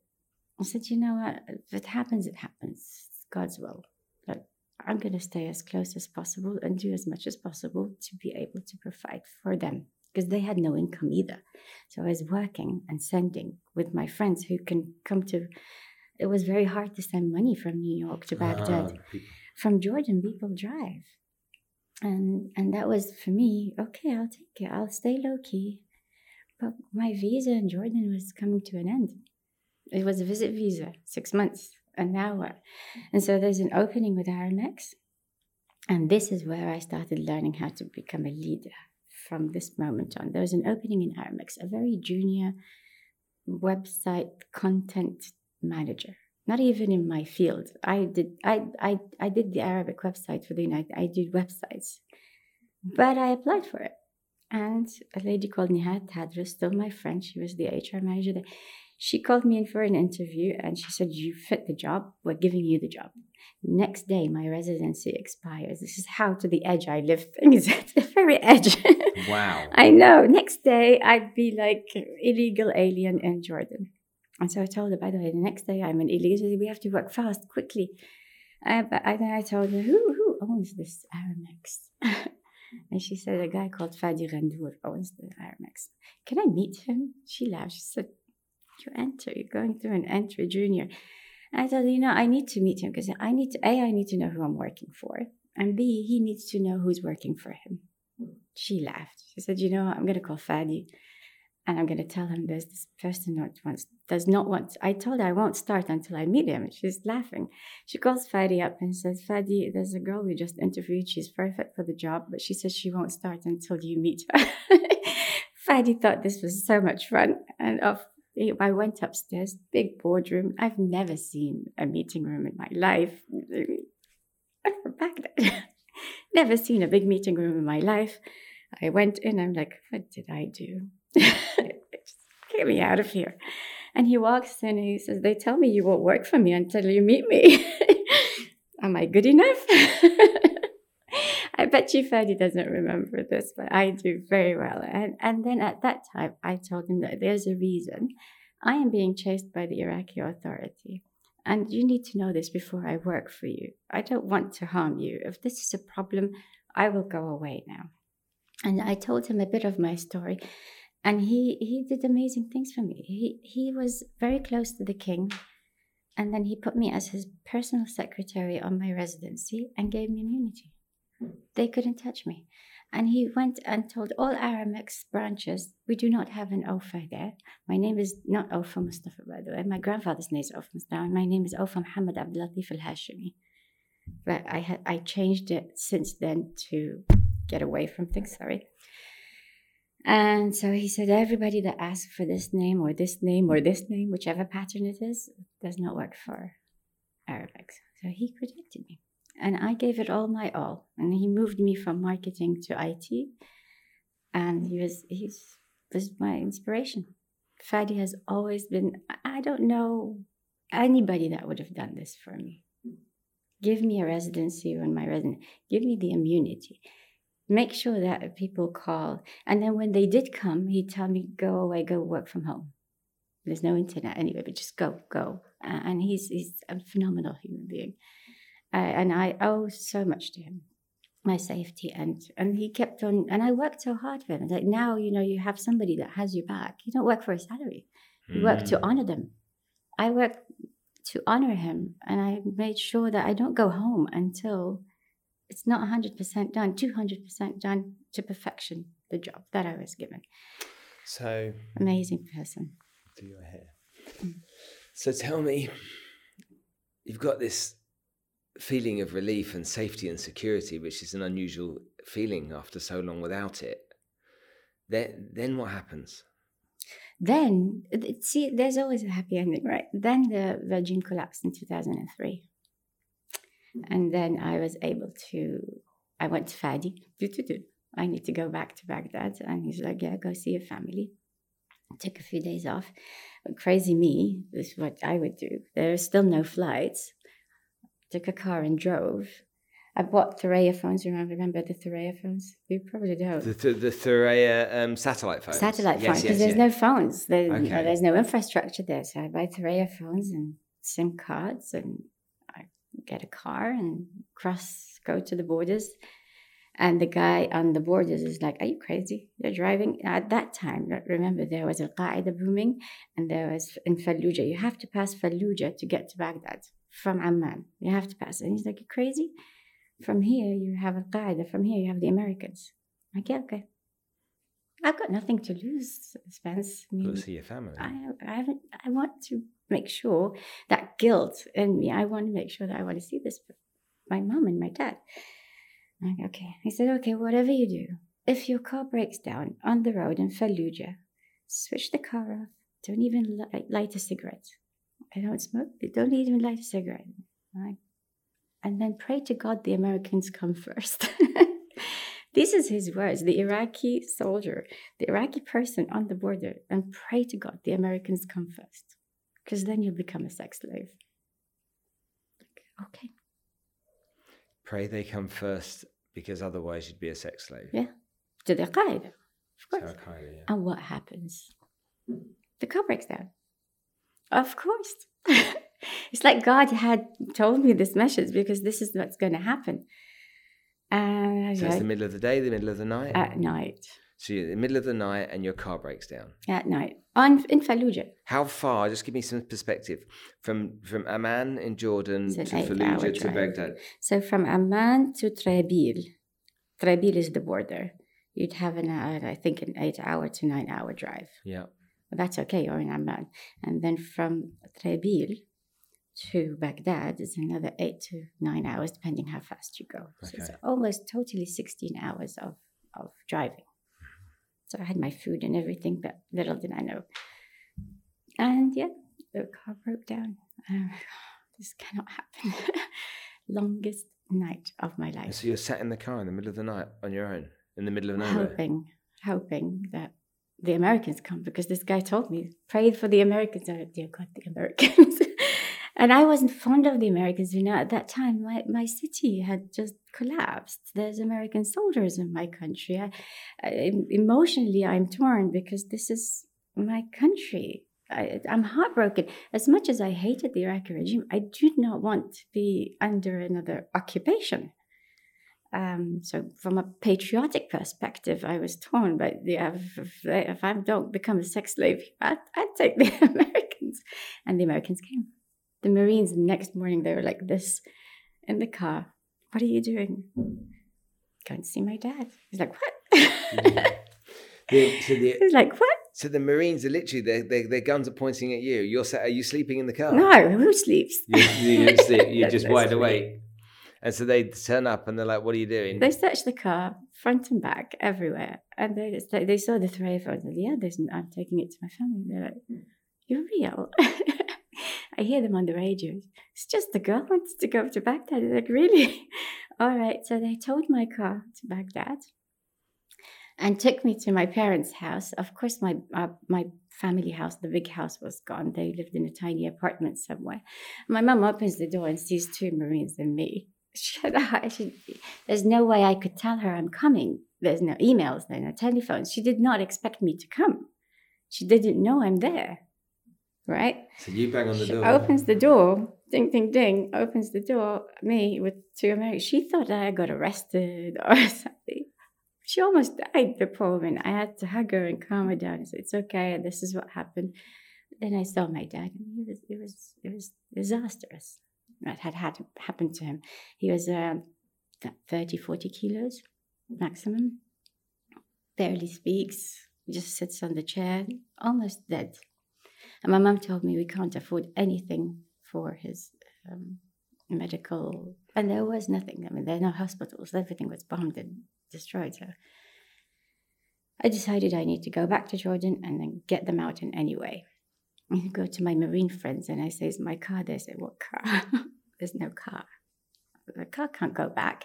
I said, you know what? If it happens, it happens. It's God's will. But I'm going to stay as close as possible and do as much as possible to be able to provide for them because they had no income either. So I was working and sending with my friends who can come to. It was very hard to send money from New York to Baghdad. Ah, From Jordan, people drive. And and that was for me, okay, I'll take it. I'll stay low key. But my visa in Jordan was coming to an end. It was a visit visa, six months. And now what? And so there's an opening with Aramex. And this is where I started learning how to become a leader from this moment on. There was an opening in Aramex, a very junior website content manager. Not even in my field. I did I I, I did the Arabic website for the United I did websites. But I applied for it. And a lady called Nihat Tadra, still my friend, she was the HR manager there. She called me in for an interview and she said, You fit the job, we're giving you the job. Next day, my residency expires. This is how to the edge I live <laughs> things at the very edge. Wow. <laughs> I know. Next day, I'd be like illegal alien in Jordan. And so I told her, by the way, the next day I'm in illegal. She said, we have to work fast, quickly. Uh, but I, then I told her, who, who owns this Aramex? <laughs> and she said, a guy called Fadi Ghandour owns the Aramex. Can I meet him? She laughed. She said, you enter, you're going through an entry junior. And I her, you know, I need to meet him because I need to, A, I need to know who I'm working for. And B, he needs to know who's working for him. She laughed. She said, you know, I'm going to call Fadi and I'm going to tell him there's this person that wants, does not want. I told her I won't start until I meet him. She's laughing. She calls Fadi up and says, Fadi, there's a girl we just interviewed. She's perfect for the job, but she says she won't start until you meet her. <laughs> Fadi thought this was so much fun. And off, I went upstairs, big boardroom. I've never seen a meeting room in my life. <laughs> Back then. <laughs> never seen a big meeting room in my life. I went in, I'm like, what did I do? <laughs> Get me out of here. And he walks in and he says, They tell me you won't work for me until you meet me. <laughs> Am I good enough? <laughs> I bet you Fadi doesn't remember this, but I do very well. And, and then at that time, I told him that there's a reason I am being chased by the Iraqi authority. And you need to know this before I work for you. I don't want to harm you. If this is a problem, I will go away now. And I told him a bit of my story. And he, he did amazing things for me. He, he was very close to the king. And then he put me as his personal secretary on my residency and gave me immunity. They couldn't touch me. And he went and told all Aramex branches, we do not have an Awfa there. My name is not Awfa Mustafa, by the way. My grandfather's name is Awfa Mustafa. and My name is Awfa Muhammad Abdulatif al Hashimi. But I had I changed it since then to get away from things, sorry. And so he said, everybody that asks for this name or this name or this name, whichever pattern it is, does not work for Aramex. So he protected me. And I gave it all my all. And he moved me from marketing to IT. And he was he's was my inspiration. Fadi has always been I don't know anybody that would have done this for me. Give me a residency when my resident give me the immunity make sure that people call. And then when they did come, he'd tell me, go away, go work from home. There's no internet anyway, but just go, go. Uh, and he's, he's a phenomenal human being. Uh, and I owe so much to him, my safety. And, and he kept on, and I worked so hard for him. Like now, you know, you have somebody that has your back. You don't work for a salary, you mm. work to honor them. I work to honor him. And I made sure that I don't go home until it's not 100% done, 200% done to perfection, the job that I was given. So, amazing person. Do your hair. Mm. So, tell me, you've got this feeling of relief and safety and security, which is an unusual feeling after so long without it. Then, then what happens? Then, see, there's always a happy ending, right? Then the regime collapsed in 2003. And then I was able to, I went to Fadi. Do, do, do. I need to go back to Baghdad. And he's like, yeah, go see your family. took a few days off. But crazy me, this is what I would do. There are still no flights. Took a car and drove. I bought Thuraya phones. Remember, remember the Thuraya phones? You probably don't. The, the, the Thuraya um, satellite phones? Satellite yes, phones, because yes, there's yes. no phones. There, okay. you know, there's no infrastructure there. So I buy Thuraya phones and SIM cards and get a car and cross, go to the borders. And the guy on the borders is like, Are you crazy? You're driving. At that time, remember, there was Al Qaeda booming and there was in Fallujah. You have to pass Fallujah to get to Baghdad from Amman. You have to pass. And he's like, You're crazy? From here, you have Al Qaeda. From here, you have the Americans. Like, yeah, okay. I've got nothing to lose, Spence. I mean, Go see your family. I, I, I want to make sure that guilt in me, I want to make sure that I want to see this my mom and my dad. Like, okay. He said, okay, whatever you do, if your car breaks down on the road in Fallujah, switch the car off. Don't even light a cigarette. I don't smoke. Don't even light a cigarette. Right? And then pray to God the Americans come <laughs> first. this is his words, the Iraqi soldier, the Iraqi person on the border, and pray to God the Americans come first. Because then you'll become a sex slave. Okay. Pray they come first because otherwise you'd be a sex slave. Yeah. To the Qaeda. Of course. Qaeda, yeah. And what happens? The car breaks down. Of course. <laughs> it's like God had told me this message because this is what's going to happen. And so it's the middle of the day, the middle of the night? At night. So you're in the middle of the night and your car breaks down. At night. On in Fallujah. How far, just give me some perspective, from from Amman in Jordan to Fallujah to Baghdad? So from Amman to Trebil. Trebil is the border. You'd have an uh, I think an eight hour to nine hour drive. Yeah. But that's okay, you're in Amman. And then from Trebil to Baghdad is another eight to nine hours, depending how fast you go. Okay. So it's almost totally 16 hours of, of driving. So I had my food and everything, but little did I know. And yeah, the car broke down. Oh, <sighs> this cannot happen. <laughs> Longest night of my life. So you're sat in the car in the middle of the night on your own, in the middle of nowhere? Hoping, hoping that the Americans come because this guy told me, pray for the Americans. Oh, dear God, the Americans. <laughs> and I wasn't fond of the Americans. You know, at that time, my, my city had just collapsed. There's American soldiers in my country. I, I, emotionally, I'm torn because this is my country. I, am heartbroken. As much as I hated the Iraqi regime, I do not want to be under another occupation. Um, so, from a patriotic perspective, I was torn. But yeah, if, if I don't become a sex slave, I'd, I'd take the <laughs> Americans. And the Americans came. The Marines, the next morning, they were like this in the car. What are you doing? Going to see my dad. He's like, What? Mm. the, so the, <laughs> He's like, What? So the Marines are literally their, their, their guns are pointing at you. You're are you sleeping in the car? No, who sleeps? You, you <laughs> sleep, you're just wide awake. And so they turn up and they're like, "What are you doing?" They search the car front and back everywhere, and they they saw the three of us. Yeah, there's, I'm taking it to my family. They're like, "You're real." <laughs> I hear them on the radio. It's just the girl <laughs> wants to go to Baghdad. They're like, really? <laughs> All right. So they towed my car to Baghdad and took me to my parents' house. Of course, my uh, my family house, the big house, was gone. They lived in a tiny apartment somewhere. My mom opens the door and sees two Marines and me. <laughs> Shut up! She, there's no way I could tell her I'm coming. There's no emails, there's no telephones. She did not expect me to come. She didn't know I'm there right? So you bang on the she door. Opens the door, ding, ding, ding, opens the door, me with two Americans. She thought I got arrested <laughs> or something. She almost died, the poor woman. I had to hug her and calm her down and say, It's okay, this is what happened. Then I saw my dad, and he was, it was, it was disastrous. What had, had happened to him. He was uh, 30, 40 kilos maximum, barely speaks, just sits on the chair, almost dead. And my mom told me we can't afford anything for his um, medical, and there was nothing. I mean, there are no hospitals. Everything was bombed and destroyed. So I decided I need to go back to Jordan and then get them out in any way. I go to my Marine friends and I say, Is my car? They say, What car? <laughs> There's no car. The car can't go back.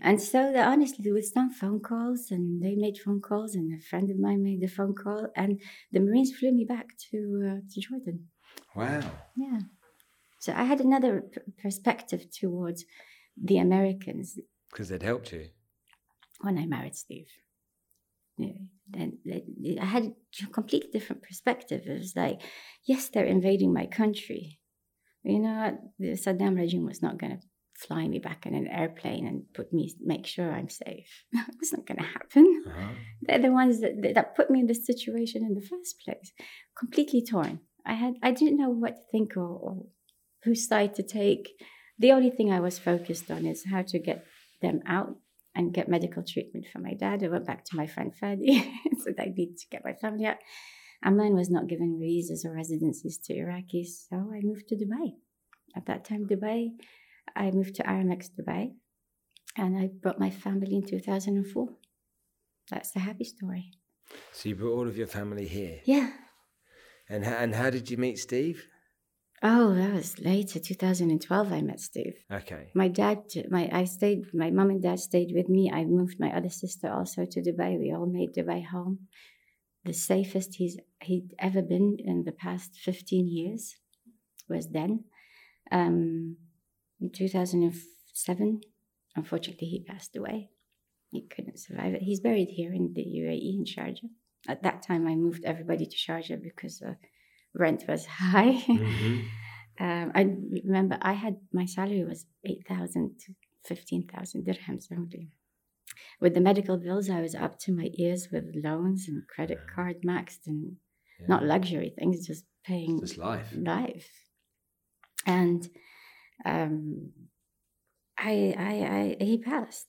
And so, the, honestly, with some phone calls, and they made phone calls, and a friend of mine made a phone call, and the Marines flew me back to uh, to Jordan. Wow. Yeah. So I had another p- perspective towards the Americans because they'd helped you when I married Steve. Yeah, then I had a completely different perspective. It was like, yes, they're invading my country, you know, the Saddam regime was not going to fly me back in an airplane and put me make sure I'm safe. <laughs> it's not going to happen. Uh-huh. They're the ones that, that put me in this situation in the first place. Completely torn. I had I didn't know what to think or, or whose side to take. The only thing I was focused on is how to get them out and get medical treatment for my dad. I went back to my friend Fadi, <laughs> said I need to get my family out. Amman was not giving visas or residencies to Iraqis, so I moved to Dubai. At that time, Dubai, I moved to Aramex Dubai, and I brought my family in 2004. That's the happy story. So you brought all of your family here? Yeah. And how, and how did you meet Steve? Oh, that was later, 2012. I met Steve. Okay. My dad, my I stayed. My mom and dad stayed with me. I moved my other sister also to Dubai. We all made Dubai home. The safest he's he'd ever been in the past 15 years was then. Um, in 2007, unfortunately, he passed away. He couldn't survive it. He's buried here in the UAE in Sharjah. At that time, I moved everybody to Sharjah because. Uh, rent was <laughs> high. Mm-hmm. <laughs> um, I remember I had my salary was eight thousand to fifteen thousand dirhams only. With the medical bills, I was up to my ears with loans and credit yeah. card maxed and yeah. not luxury things, just paying just life. Life. And um, I, I, I, he passed.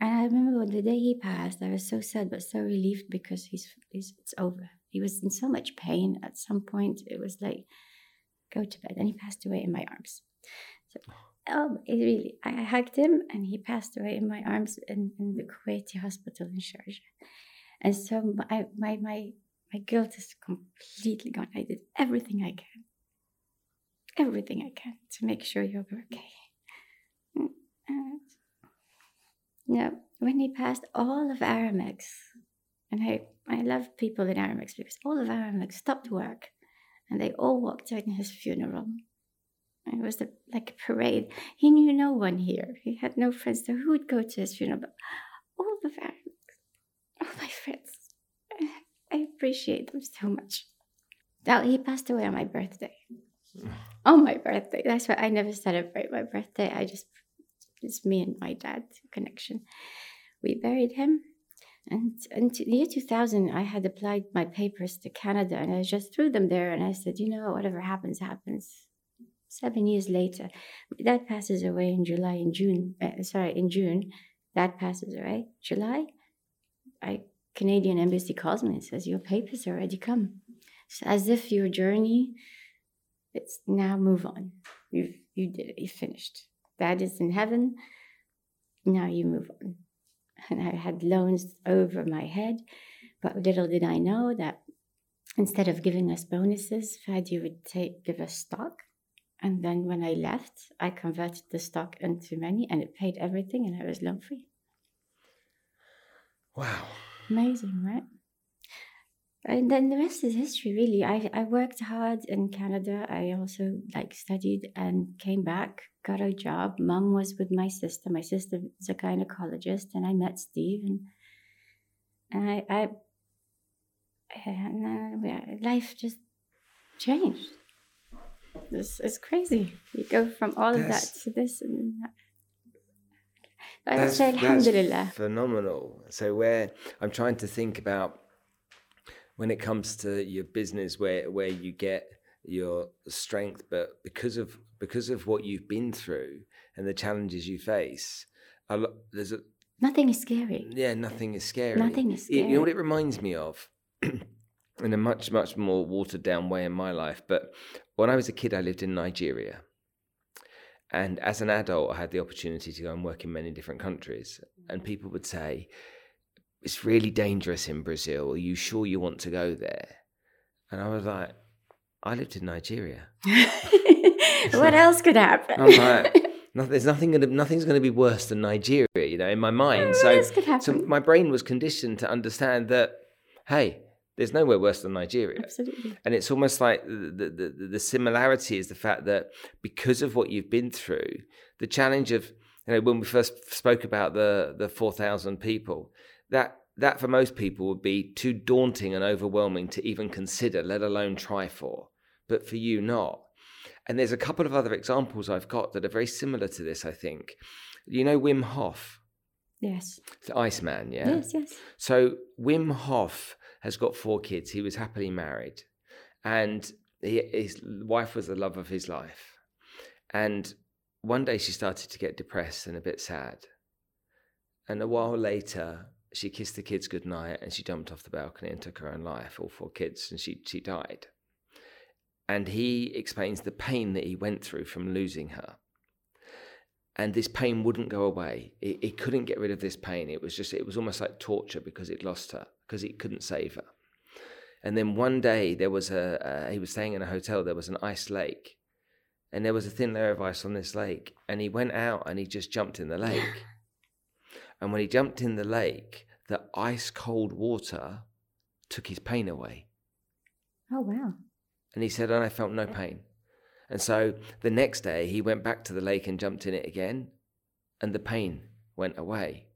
And I remember the day he passed, I was so sad but so relieved because he's, he's it's over. He was in so much pain at some point. It was like, go to bed. And he passed away in my arms. So, oh, it really, I hugged him and he passed away in my arms in, in the Kuwaiti hospital in Sharjah. And so my, my, my, my guilt is completely gone. I did everything I can, everything I can to make sure you're okay. Mm, and, no, when he passed, all of Aramex and I, I love people in Aramex because all of Aramex stopped work and they all walked out in his funeral. It was a, like a parade. He knew no one here. He had no friends, so who would go to his funeral? But all of Aramex, all my friends, I appreciate them so much. Now, he passed away on my birthday. On my birthday. That's why I never celebrate my birthday. I just, it's me and my dad connection. We buried him and in the year 2000, I had applied my papers to Canada and I just threw them there and I said, you know, whatever happens, happens. Seven years later, that passes away in July, in June, uh, sorry, in June, that passes away. July, I Canadian embassy calls me and says, your papers already come. It's as if your journey, it's now move on. You you did it, you finished. That is in heaven. Now you move on and I had loans over my head. But little did I know that instead of giving us bonuses, Fadi would take give us stock. And then when I left, I converted the stock into money and it paid everything and I was loan free. Wow. Amazing, right? And then the rest is history really I, I worked hard in canada i also like studied and came back got a job mom was with my sister my sister is a gynecologist and i met steve and, and i i and uh, life just changed this is crazy you go from all of that to this and that. I that's, say Alhamdulillah. phenomenal. So where I'm trying to think about when it comes to your business where where you get your strength but because of because of what you've been through and the challenges you face a lot, there's a nothing is scary. Yeah nothing is scary. Nothing is scary. you know what it reminds me of? <clears throat> In a much much more watered down way in my life but when i was a kid i lived in nigeria. And as an adult i had the opportunity to go and work in many different countries. And people would say it's really dangerous in Brazil. Are you sure you want to go there? And I was like, I lived in Nigeria. <laughs> what else could happen? I'm like, no, there's nothing gonna, nothing's going to be worse than Nigeria, you know, in my mind. Mm, so, so my brain was conditioned to understand that, hey, there's nowhere worse than Nigeria. Absolutely. And it's almost like the, the, the, the similarity is the fact that because of what you've been through, the challenge of, you know, when we first spoke about the, the 4,000 people, that that for most people would be too daunting and overwhelming to even consider, let alone try for. But for you, not. And there's a couple of other examples I've got that are very similar to this, I think. You know Wim Hof, Yes. the Iceman, yeah? Yes, yes. So Wim Hof has got four kids. He was happily married, and he, his wife was the love of his life. And one day she started to get depressed and a bit sad. And a while later, she kissed the kids goodnight and she jumped off the balcony and took her own life, all four kids, and she, she died. And he explains the pain that he went through from losing her. And this pain wouldn't go away. It, couldn't get rid of this pain. It was just, it was almost like torture because it lost her, because it couldn't save her. And then one day there was a, uh, he was staying in a hotel, there was an ice lake. And there was a thin layer of ice on this lake. And he went out and he just jumped in the lake. And when he jumped in the lake, the ice cold water took his pain away. Oh, wow. And he said, and I felt no pain. And so the next day, he went back to the lake and jumped in it again, and the pain went away.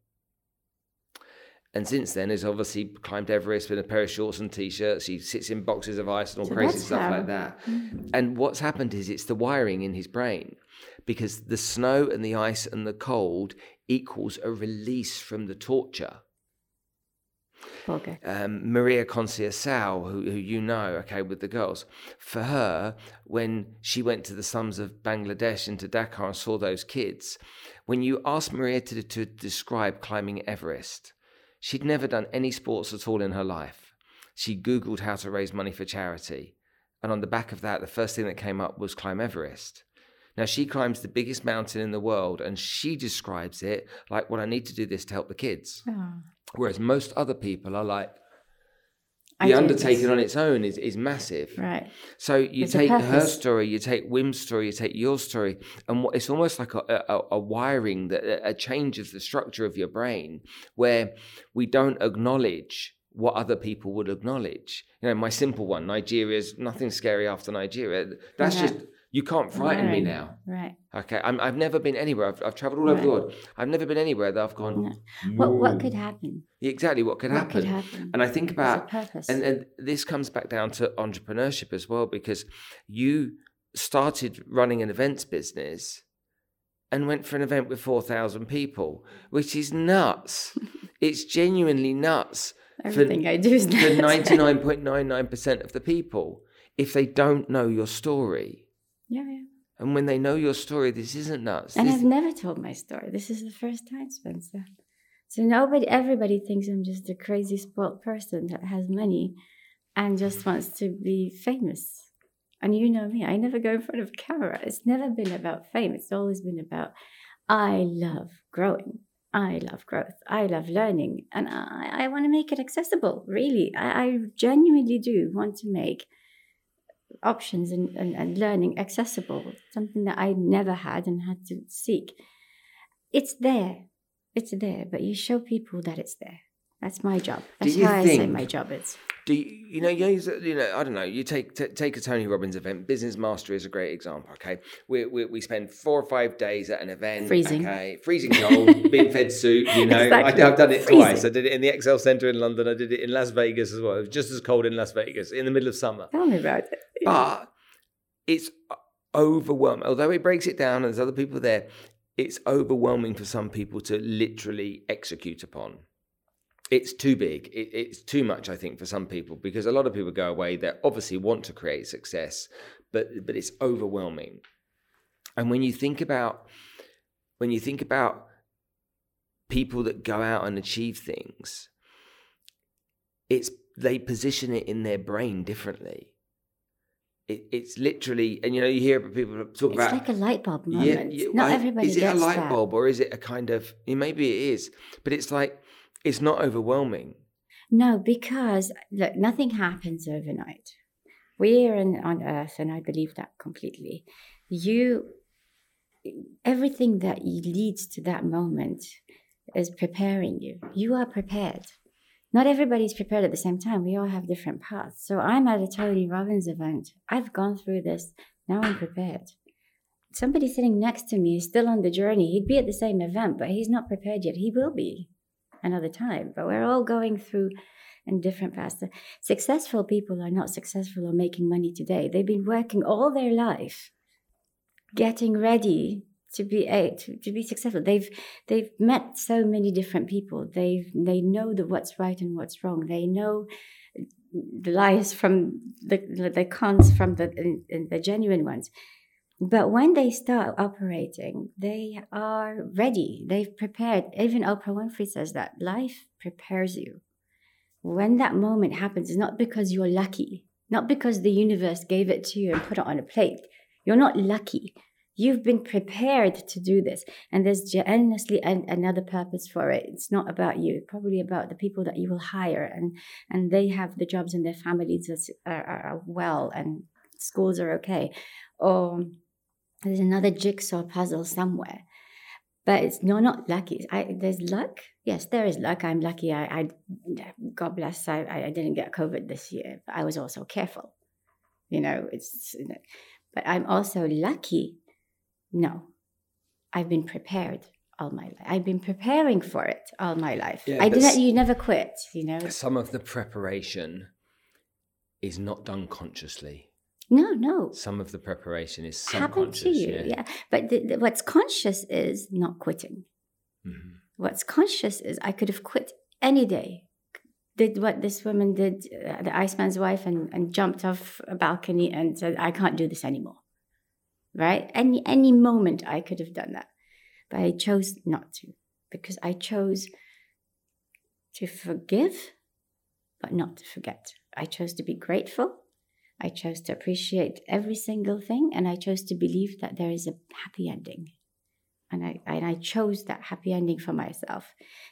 And since then, has obviously climbed Everest with a pair of shorts and t-shirts. He sits in boxes of ice and all So crazy stuff how- like that. Mhm. And what's happened is it's the wiring in his brain, because the snow and the ice and the cold equals a release from the torture Okay. um, Maria Conceição, who, who you know, okay, with the girls, for her, when she went to the slums of Bangladesh into to Dhaka and saw those kids, when you asked Maria to, to describe climbing Everest, she'd never done any sports at all in her life. She Googled how to raise money for charity. And on the back of that, the first thing that came up was climb Everest. Now, she climbs the biggest mountain in the world and she describes it like, well, I need to do this to help the kids. Oh, Whereas most other people are like, the undertaking on its own is, is massive. Right. So you a take her story, you take Wim's story, you take your story, and what, it's almost like a, a, a wiring, that a change of the structure of your brain, where we don't acknowledge what other people would acknowledge. You know, my simple one, Nigeria's nothing scary after Nigeria. That's Yeah. just you can't frighten me now. Right. Okay, I'm, I've never been anywhere. I've, I've traveled all over the world. I've never been anywhere that I've gone. Yeah. What what could happen? exactly what could What happen? could happen? And I think about purpose. and, and this comes back down to entrepreneurship as well, because you started running an events business and went for an event with 4,000 people, which is nuts. <laughs> it's genuinely nuts Everything I do is for nuts. <laughs> 99.99% of the people if they don't know your story. Yeah, yeah. And when they know your story, this isn't nuts. And This- I've never told my story. This is the first time, Spencer. So nobody, everybody thinks I'm just a crazy spoiled person that has money and just wants to be famous. And you know me, I never go in front of a camera. It's never been about fame. It's always been about I love growing. I love growth. I love learning. And I, I want to make it accessible, really. I, I genuinely do want to make options and, and, and learning accessible, something that I never had and had to seek. It's there. It's there, but you show people that it's there. That's my job. That's you how I say my job is. Do you, you know? You, you know. I don't know. You take t- take a Tony Robbins event. Business Mastery is a great example. Okay, we, we we spend four or five days at an event. Freezing. Okay, freezing cold, <laughs> being fed soup. You know, Exactly. I, I've done it Freezing. twice. I did it in the Excel Centre in London. I did it in Las Vegas as well. It was just as cold in Las Vegas in the middle of summer. Tell me about it. But it's uh, overwhelming. Although it breaks it down and there's other people there, it's overwhelming for some people to literally execute upon. It's too big. It, it's too much, I think, for some people because a lot of people go away that obviously want to create success, but but it's overwhelming. And when you think about when you think about people that go out and achieve things, it's they position it in their brain differently. It, it's literally, and you know, you hear people talk It's about It's like a light bulb yeah, moment. yeah, Not I- everybody Is it a light that. bulb or is it a kind of? Maybe it is, but it's like it's not overwhelming. No, because look, nothing happens overnight. We're in, on Earth, and I believe that completely. You, everything that leads to that moment is preparing you. You are prepared. Not everybody's prepared at the same time. We all have different paths. So I'm at a Tony Robbins event. I've gone through this. Now I'm prepared. Somebody sitting next to me is still on the journey. He'd be at the same event, but he's not prepared yet. He will be another time. But we're all going through in different paths. Successful people are not successful or making money today. They've been working all their life getting ready to be a to, to be successful. They've they've met so many different people. They they know what's right and what's wrong. They know the lies from the the cons from the the genuine ones. But when they start operating, they are ready. They've prepared. Even Oprah Winfrey says that life prepares you. When that moment happens, it's not because you're lucky, not because the universe gave it to you and put it on a plate. You're not lucky. You've been prepared to do this, and there's endlessly an, another purpose for it. It's not about you; it's probably about the people that you will hire, and and they have the jobs and their families are, are, well, and schools are okay, or there's another jigsaw puzzle somewhere. But it's no, not lucky. I, there's luck. Yes, there is luck. I'm lucky. I, I God bless. I, I didn't get COVID this year, but I was also careful. You know, it's. But I'm also lucky. No, I've been prepared all my life. I've been preparing for it all my life. Yeah, I didn't. You never quit. You know. Some of the preparation is not done consciously. No, no. Some of the preparation is subconscious. to you, yeah. yeah. But the, the, what's conscious is not quitting. Mm-hmm. What's conscious is I could have quit any day. Did what this woman did, uh, the Iceman's wife, and, and jumped off a balcony and said, "I can't do this anymore." Right? Any any moment I could have done that, but I chose not to because I chose to forgive, but not to forget. I chose to be grateful I chose to appreciate every single thing and I chose to believe that there is a happy ending. And I, and I chose that happy ending for myself.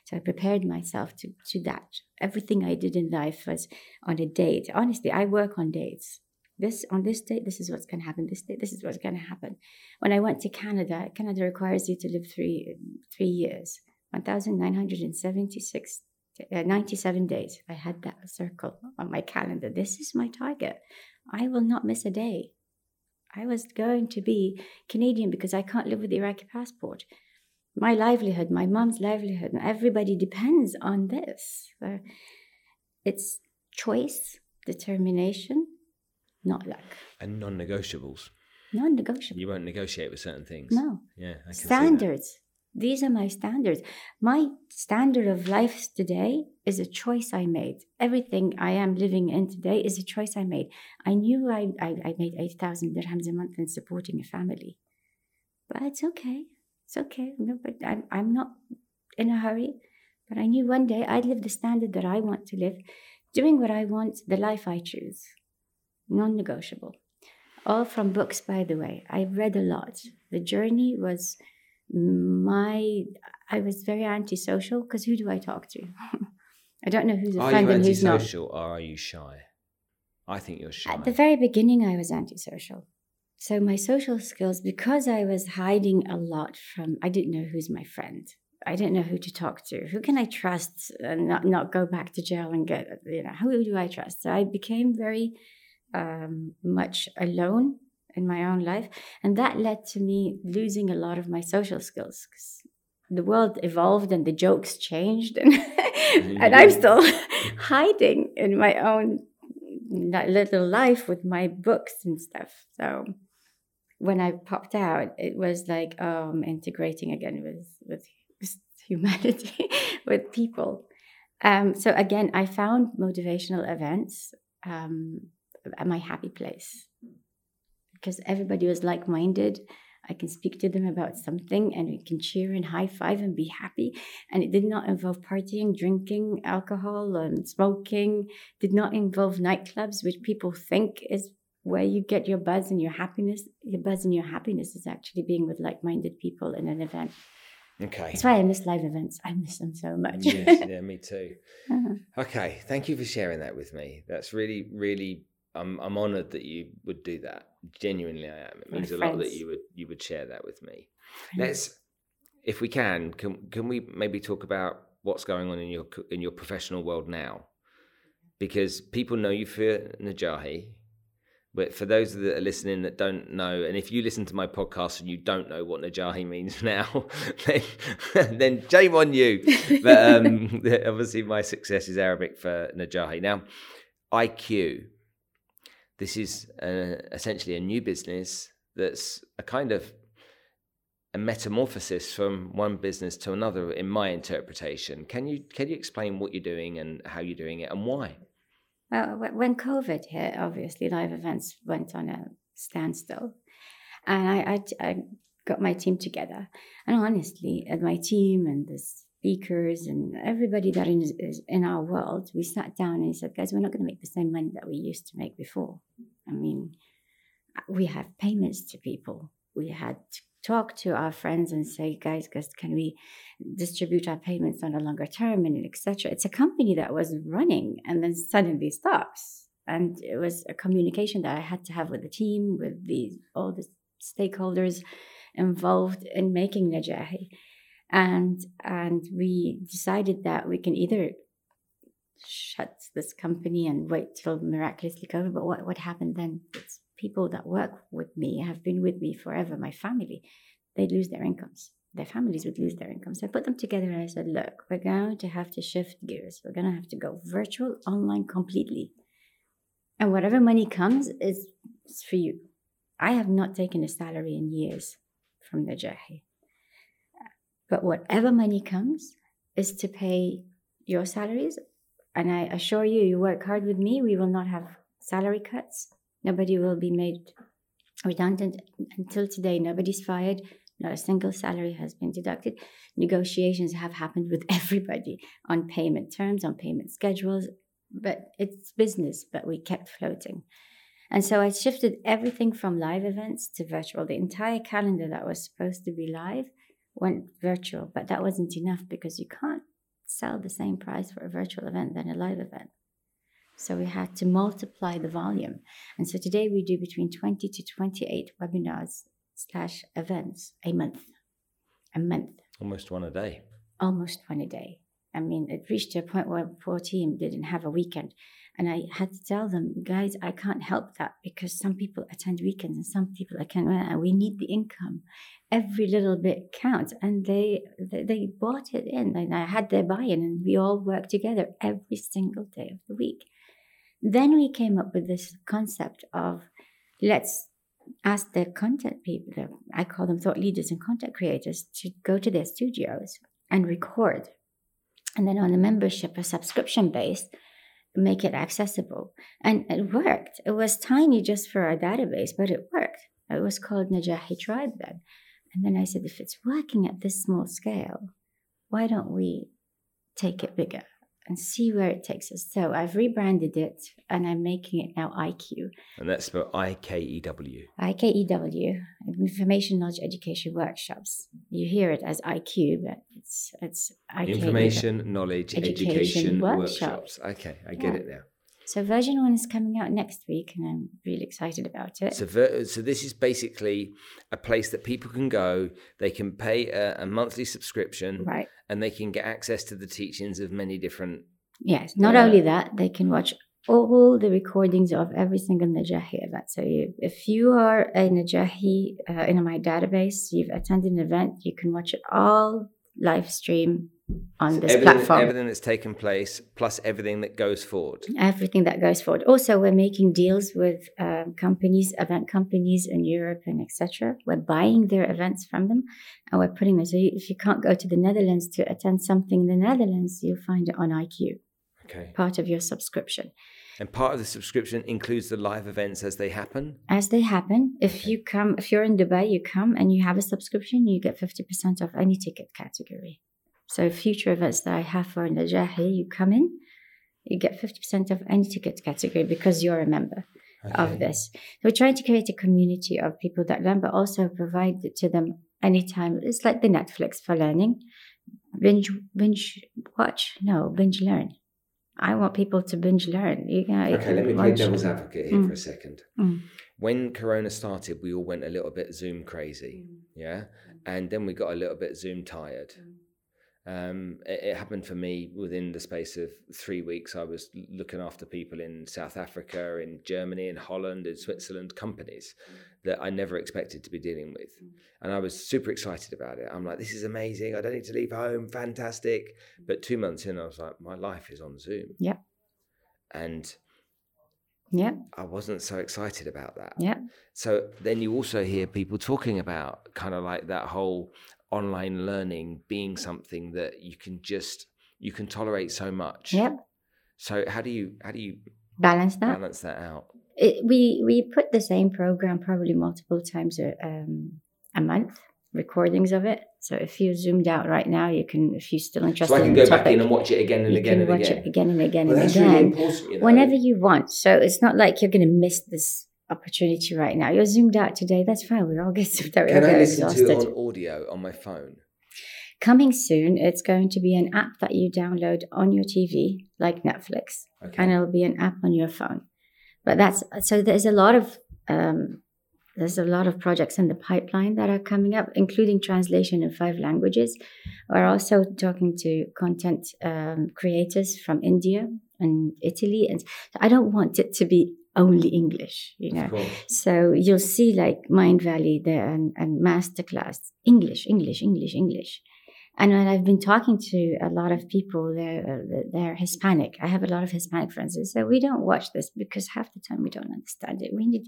So I prepared myself to, to that. Everything I did in life was on a date. Honestly, I work on dates. This on this date, this is what's going to happen. This date, this is what's going to happen. When I went to Canada, Canada requires you to live three three years, one thousand nine hundred and seventy six uh, 97 days. I had that circle on my calendar. This is my target. I will not miss a day. I was going to be Canadian because I can't live with the Iraqi passport. My livelihood, my mom's livelihood, everybody depends on this. So it's choice, determination, not luck. And non negotiables. Non negotiable. You won't negotiate with certain things. No. Yeah. Standards. These are my standards. My standard of life today is a choice I made. Everything I am living in today is a choice I made. I knew I, I, I made 8,000 dirhams a month in supporting a family. But it's okay. It's okay. No, but I'm, I'm not in a hurry. But I knew one day I'd live the standard that I want to live, doing what I want, the life I choose. Non negotiable. All from books, by the way. I read a lot. The journey was my I was very antisocial because who do I talk to? <laughs> I don't know who's a are friend and who's not. Are you antisocial or are you shy? I think you're shy. At the very beginning, I was antisocial. So my social skills, because I was hiding a lot from, I didn't know who's my friend. I didn't know who to talk to. Who can I trust and not, not go back to jail and get, you know, who do I trust? So I became very um, much alone in my own life. And that led to me losing a lot of my social skills because the world evolved and the jokes changed. <laughs> And, and I'm still <laughs> hiding in my own little life with my books and stuff. So when I popped out, it was like, I'm integrating again with, with, <laughs> humanity, with people. Um, so again, I found motivational events um, at my happy place because everybody was like minded. I can speak to them about something and we can cheer and high five and be happy. And it did not involve partying, drinking, alcohol, and smoking, did not involve nightclubs, which people think is where you get your buzz and your happiness. Your buzz and your happiness is actually being with like minded people in an event. Okay. That's why I miss live events. I miss them so much. yes, yeah, me too. <laughs> Uh-huh. Okay. Thank you for sharing that with me. That's really, really I'm I'm honoured that you would do that. Genuinely, I am. It means a lot that you would you would share that with me. Let's, if we can, can can we maybe talk about what's going on in your in your professional world now? Because people know you for Najahi, but for those that are listening that don't know, and if you listen to my podcast and you don't know what Najahi means <laughs> now, then, <laughs> then shame on you. But um, <laughs> obviously, my success is Arabic for Najahi. Now, iKew this is uh, essentially a new business that's a kind of a metamorphosis from one business to another in my interpretation. Can you can you explain what you're doing and how you're doing it and why? Well, when COVID hit, obviously live events went on a standstill, and I, I, I got my team together. And honestly, my team and the speakers and everybody that is, is in our world, we sat down and said, guys, we're not going to make the same money that we used to make before. I mean, we have payments to people. We had to talk to our friends and say, guys, guys, can we distribute our payments on a longer term and etc. It's a company that was running and then suddenly stops. And it was a communication that I had to have with the team, with the all the stakeholders involved in making Najahi. And and we decided that we can either shut this company and wait till miraculously cover. But what, what happened then? It's people that work with me have been with me forever, my family, they'd lose their incomes. Their families would lose their incomes. So I put them together and I said, look, we're going to have to shift gears. We're going to have to go virtual, online completely. And whatever money comes is, for you. I have not taken a salary in years from Najahi. But whatever money comes is to pay your salaries. And I assure you, you work hard with me, we will not have salary cuts. Nobody will be made redundant until today. Nobody's fired. Not a single salary has been deducted. Negotiations have happened with <laughs> everybody on payment terms, on payment schedules, but it's business, but we kept floating. And so I shifted everything from live events to virtual. The entire calendar that was supposed to be live went virtual, but that wasn't enough because you can't sell the same price for a virtual event than a live event. So we had to multiply the volume. And so today we do between 20 to 28 webinars slash events a month. A month. Almost one a day. Almost one a day. I mean, it reached a point where poor team didn't have a weekend. And I had to tell them, guys, I can't help that because some people attend weekends and some people attend, and we need the income. Every little bit counts. And they, they, they bought it in and I had their buy-in and we all worked together every single day of the week. Then we came up with this concept of let's ask the content people, I call them thought leaders and content creators, to go to their studios and record. And then on a membership, a subscription base, make it accessible. And it worked. It was tiny just for our database, but it worked. It was called Najahi Tribe then. And then I said, if it's working at this small scale, why don't we take it bigger? And see where it takes us. So I've rebranded it and I'm making it now iKew. And that's for I K E W. I K E W, Information Knowledge Education Workshops. You hear it as IQ, but it's it's IK Information Knowledge Education, Education workshops. workshops. Okay, I get yeah. it now. So version one is coming out next week, and I'm really excited about it. So, ver- so this is basically a place that people can go. They can pay a, a monthly subscription, right? And they can get access to the teachings of many different. Yes. Not uh, only that, they can watch all the recordings of every single Najahi event. So, you, if you are a Najahi uh, in my database, you've attended an event, you can watch it all live stream on this everything, platform. Everything that's taken place, plus everything that goes forward. Everything that goes forward. Also, we're making deals with um, companies, event companies in Europe and etc. We're buying their events from them, and we're putting them. So if you can't go to the Netherlands to attend something in the Netherlands, you'll find it on iKew. Okay. Part of your subscription. And part of the subscription includes the live events as they happen? As they happen. If okay. you come, if you're in Dubai, you come and you have a subscription, you get 50% off any ticket category. So future events that I have for Najahi, you come in, you get 50% of any ticket category because you're a member okay. of this. So we're trying to create a community of people that learn, but also provide it to them anytime. It's like the Netflix for learning. Binge, binge watch? No, binge learn. I want people to binge learn. You know, okay, let me play devil's advocate here mm. for a second. Mm. When Corona started, we all went a little bit Zoom crazy, mm. yeah, and then we got a little bit Zoom tired. Um, it, it, happened for me within the space of three weeks. I was looking after people in South Africa, in Germany, in Holland, in Switzerland, companies mm. that I never expected to be dealing with. Mm. And I was super excited about it. I'm like, this is amazing. I don't need to leave home. Fantastic. Mm. But two months in, I was like, my life is on Zoom. Yeah. And Yeah. I wasn't so excited about that. Yeah. So then you also hear people talking about kind of like that whole online learning being something that you can just you can tolerate so much. Yep. So how do you how do you Balance that. balance that out? It, we we put the same program probably multiple times a, um, a month recordings of it. So if you zoomed out right now, you can if you're still interested. So I can in go the back in and watch it again and you again can and watch again. it again and again Well, and that's again. really important. You know? whenever you want. So it's not like you're going to miss this opportunity right now. You're zoomed out today. That's fine. We all get <laughs> zoomed out. We all Can I listen exhausted. to it on audio on my phone? Coming soon, it's going to be an app that you download on your TV, like Netflix, Okay. and it'll be an app on your phone. But that's so. There's a lot of um, there's a lot of projects in the pipeline that are coming up, including translation in five languages. We're also talking to content um, creators from India and Italy, and I don't want it to be only English, you know. So you'll see like Mindvalley there and, and Masterclass, English, English, English, English. And when I've been talking to a lot of people, they're, uh, they're Hispanic. I have a lot of Hispanic friends. They say, we don't watch this because half the time we don't understand it. We need,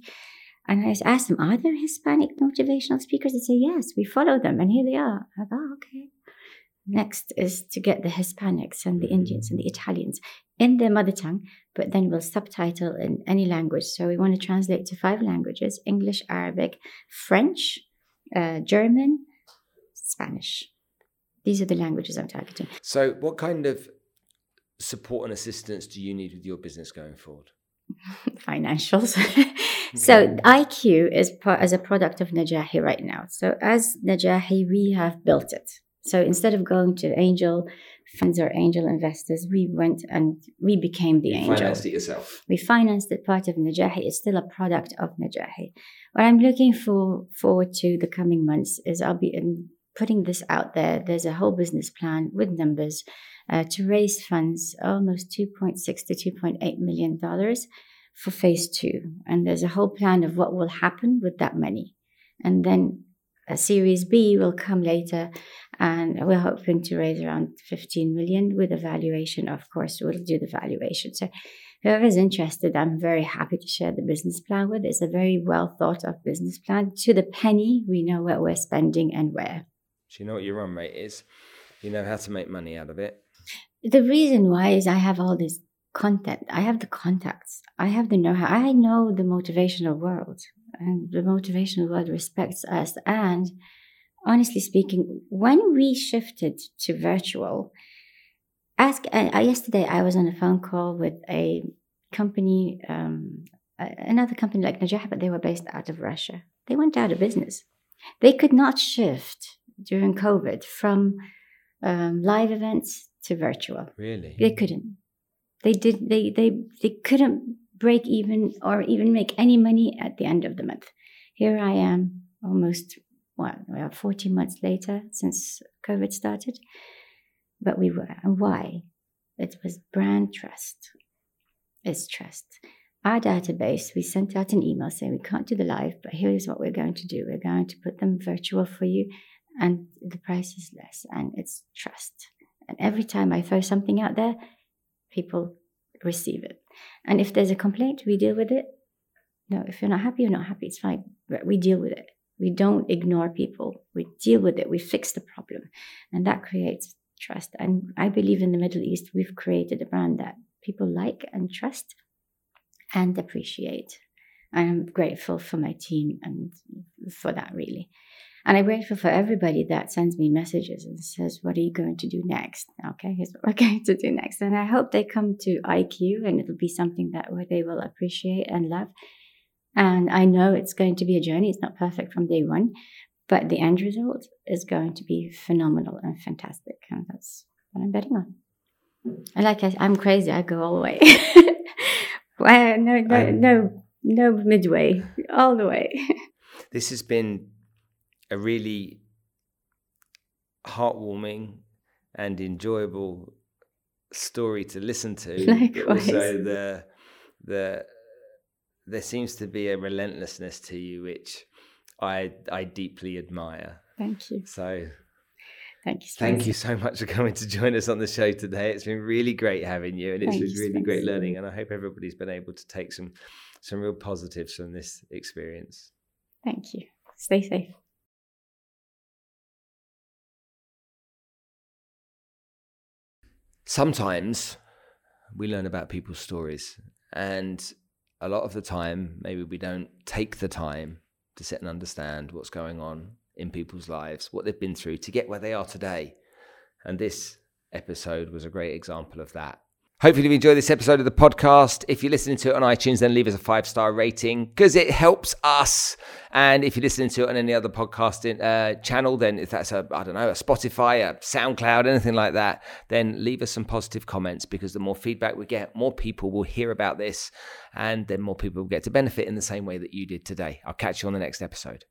and I asked them, are there Hispanic motivational speakers? They say, yes, we follow them. And here they are. I go, oh, okay. Next is to get the Hispanics and the Indians and the Italians in their mother tongue, but then we'll subtitle in any language. So we want to translate to five languages English, Arabic, French, uh, German, Spanish. These are the languages I'm targeting. So what kind of support and assistance do you need with your business going forward? <laughs> Financials. <laughs> so iKew is part as a product of Najahi right now. So as Najahi, we have built it. So instead of going to angel funds or angel investors, we went and we became the You angel. financed it yourself. We financed it part of Najahi. It's still a product of Najahi. What I'm looking for forward to the coming months is I'll be in putting this out there. There's a whole business plan with numbers uh, to raise funds, almost 2.6 to 2.8 million dollars for phase two. And there's a whole plan of what will happen with that money. And then a series B will come later, and we're hoping to raise around 15 million with a valuation. Of course, we'll do the valuation. So whoever's interested, I'm very happy to share the business plan with. It's a very well thought of business plan. To the penny, we know what we're spending and where. Do you know what your run rate is? You know how to make money out of it. The reason why is I have all this content. I have the contacts. I have the know-how. I know the motivational world, and the motivational world respects us. And honestly speaking, when we shifted to virtual, ask. Uh, yesterday, I was on a phone call with a company, um, another company like Najah, but they were based out of Russia. They went out of business. They could not shift during COVID from um, live events to virtual. Really? They couldn't. They did. They they they couldn't break even or even make any money at the end of the month. Here I am, almost what well, fourteen months later since COVID started, but we were. And why? It was brand trust. It's trust. Our database, we sent out an email saying we can't do the live, but here's what we're going to do. We're going to put them virtual for you, and the price is less, and it's trust. And every time I throw something out there, people receive it. And if there's a complaint, we deal with it. No, if you're not happy, you're not happy. It's fine. But we deal with it. We don't ignore people. We deal with it. We fix the problem. And that creates trust. And I believe in the Middle East, we've created a brand that people like and trust and appreciate. I'm grateful for my team and for that, really. And I'm grateful for everybody that sends me messages and says, What are you going to do next? Okay, here's what we're <laughs> going to do next. And I hope they come to iKew and it'll be something that where they will appreciate and love. And I know it's going to be a journey. It's not perfect from day one, but the end result is going to be phenomenal and fantastic. And that's what I'm betting on. And like I, I'm crazy. I go all the way. <laughs> no, no, no, no midway, all the way. <laughs> This has been a really heartwarming and enjoyable story to listen to. <laughs> Likewise. Also, the the there seems to be a relentlessness to you, which I I deeply admire. Thank you. So Thank you. Thank you so much for coming to join us on the show today. It's been really great having you, and it's Thank been you, really great learning. And I hope everybody's been able to take some some real positives from this experience. Thank you. Stay safe. Sometimes we learn about people's stories, and a lot of the time, maybe we don't take the time to sit and understand what's going on in people's lives, what they've been through to get where they are today. And this episode was a great example of that. Hopefully, you enjoyed this episode of the podcast. If you're listening to it on iTunes, then leave us a five star rating because it helps us. And if you're listening to it on any other podcasting uh, channel, then if that's a, I don't know, a Spotify, a SoundCloud, anything like that, then leave us some positive comments because the more feedback we get, more people will hear about this and then more people will get to benefit in the same way that you did today. I'll catch you on the next episode.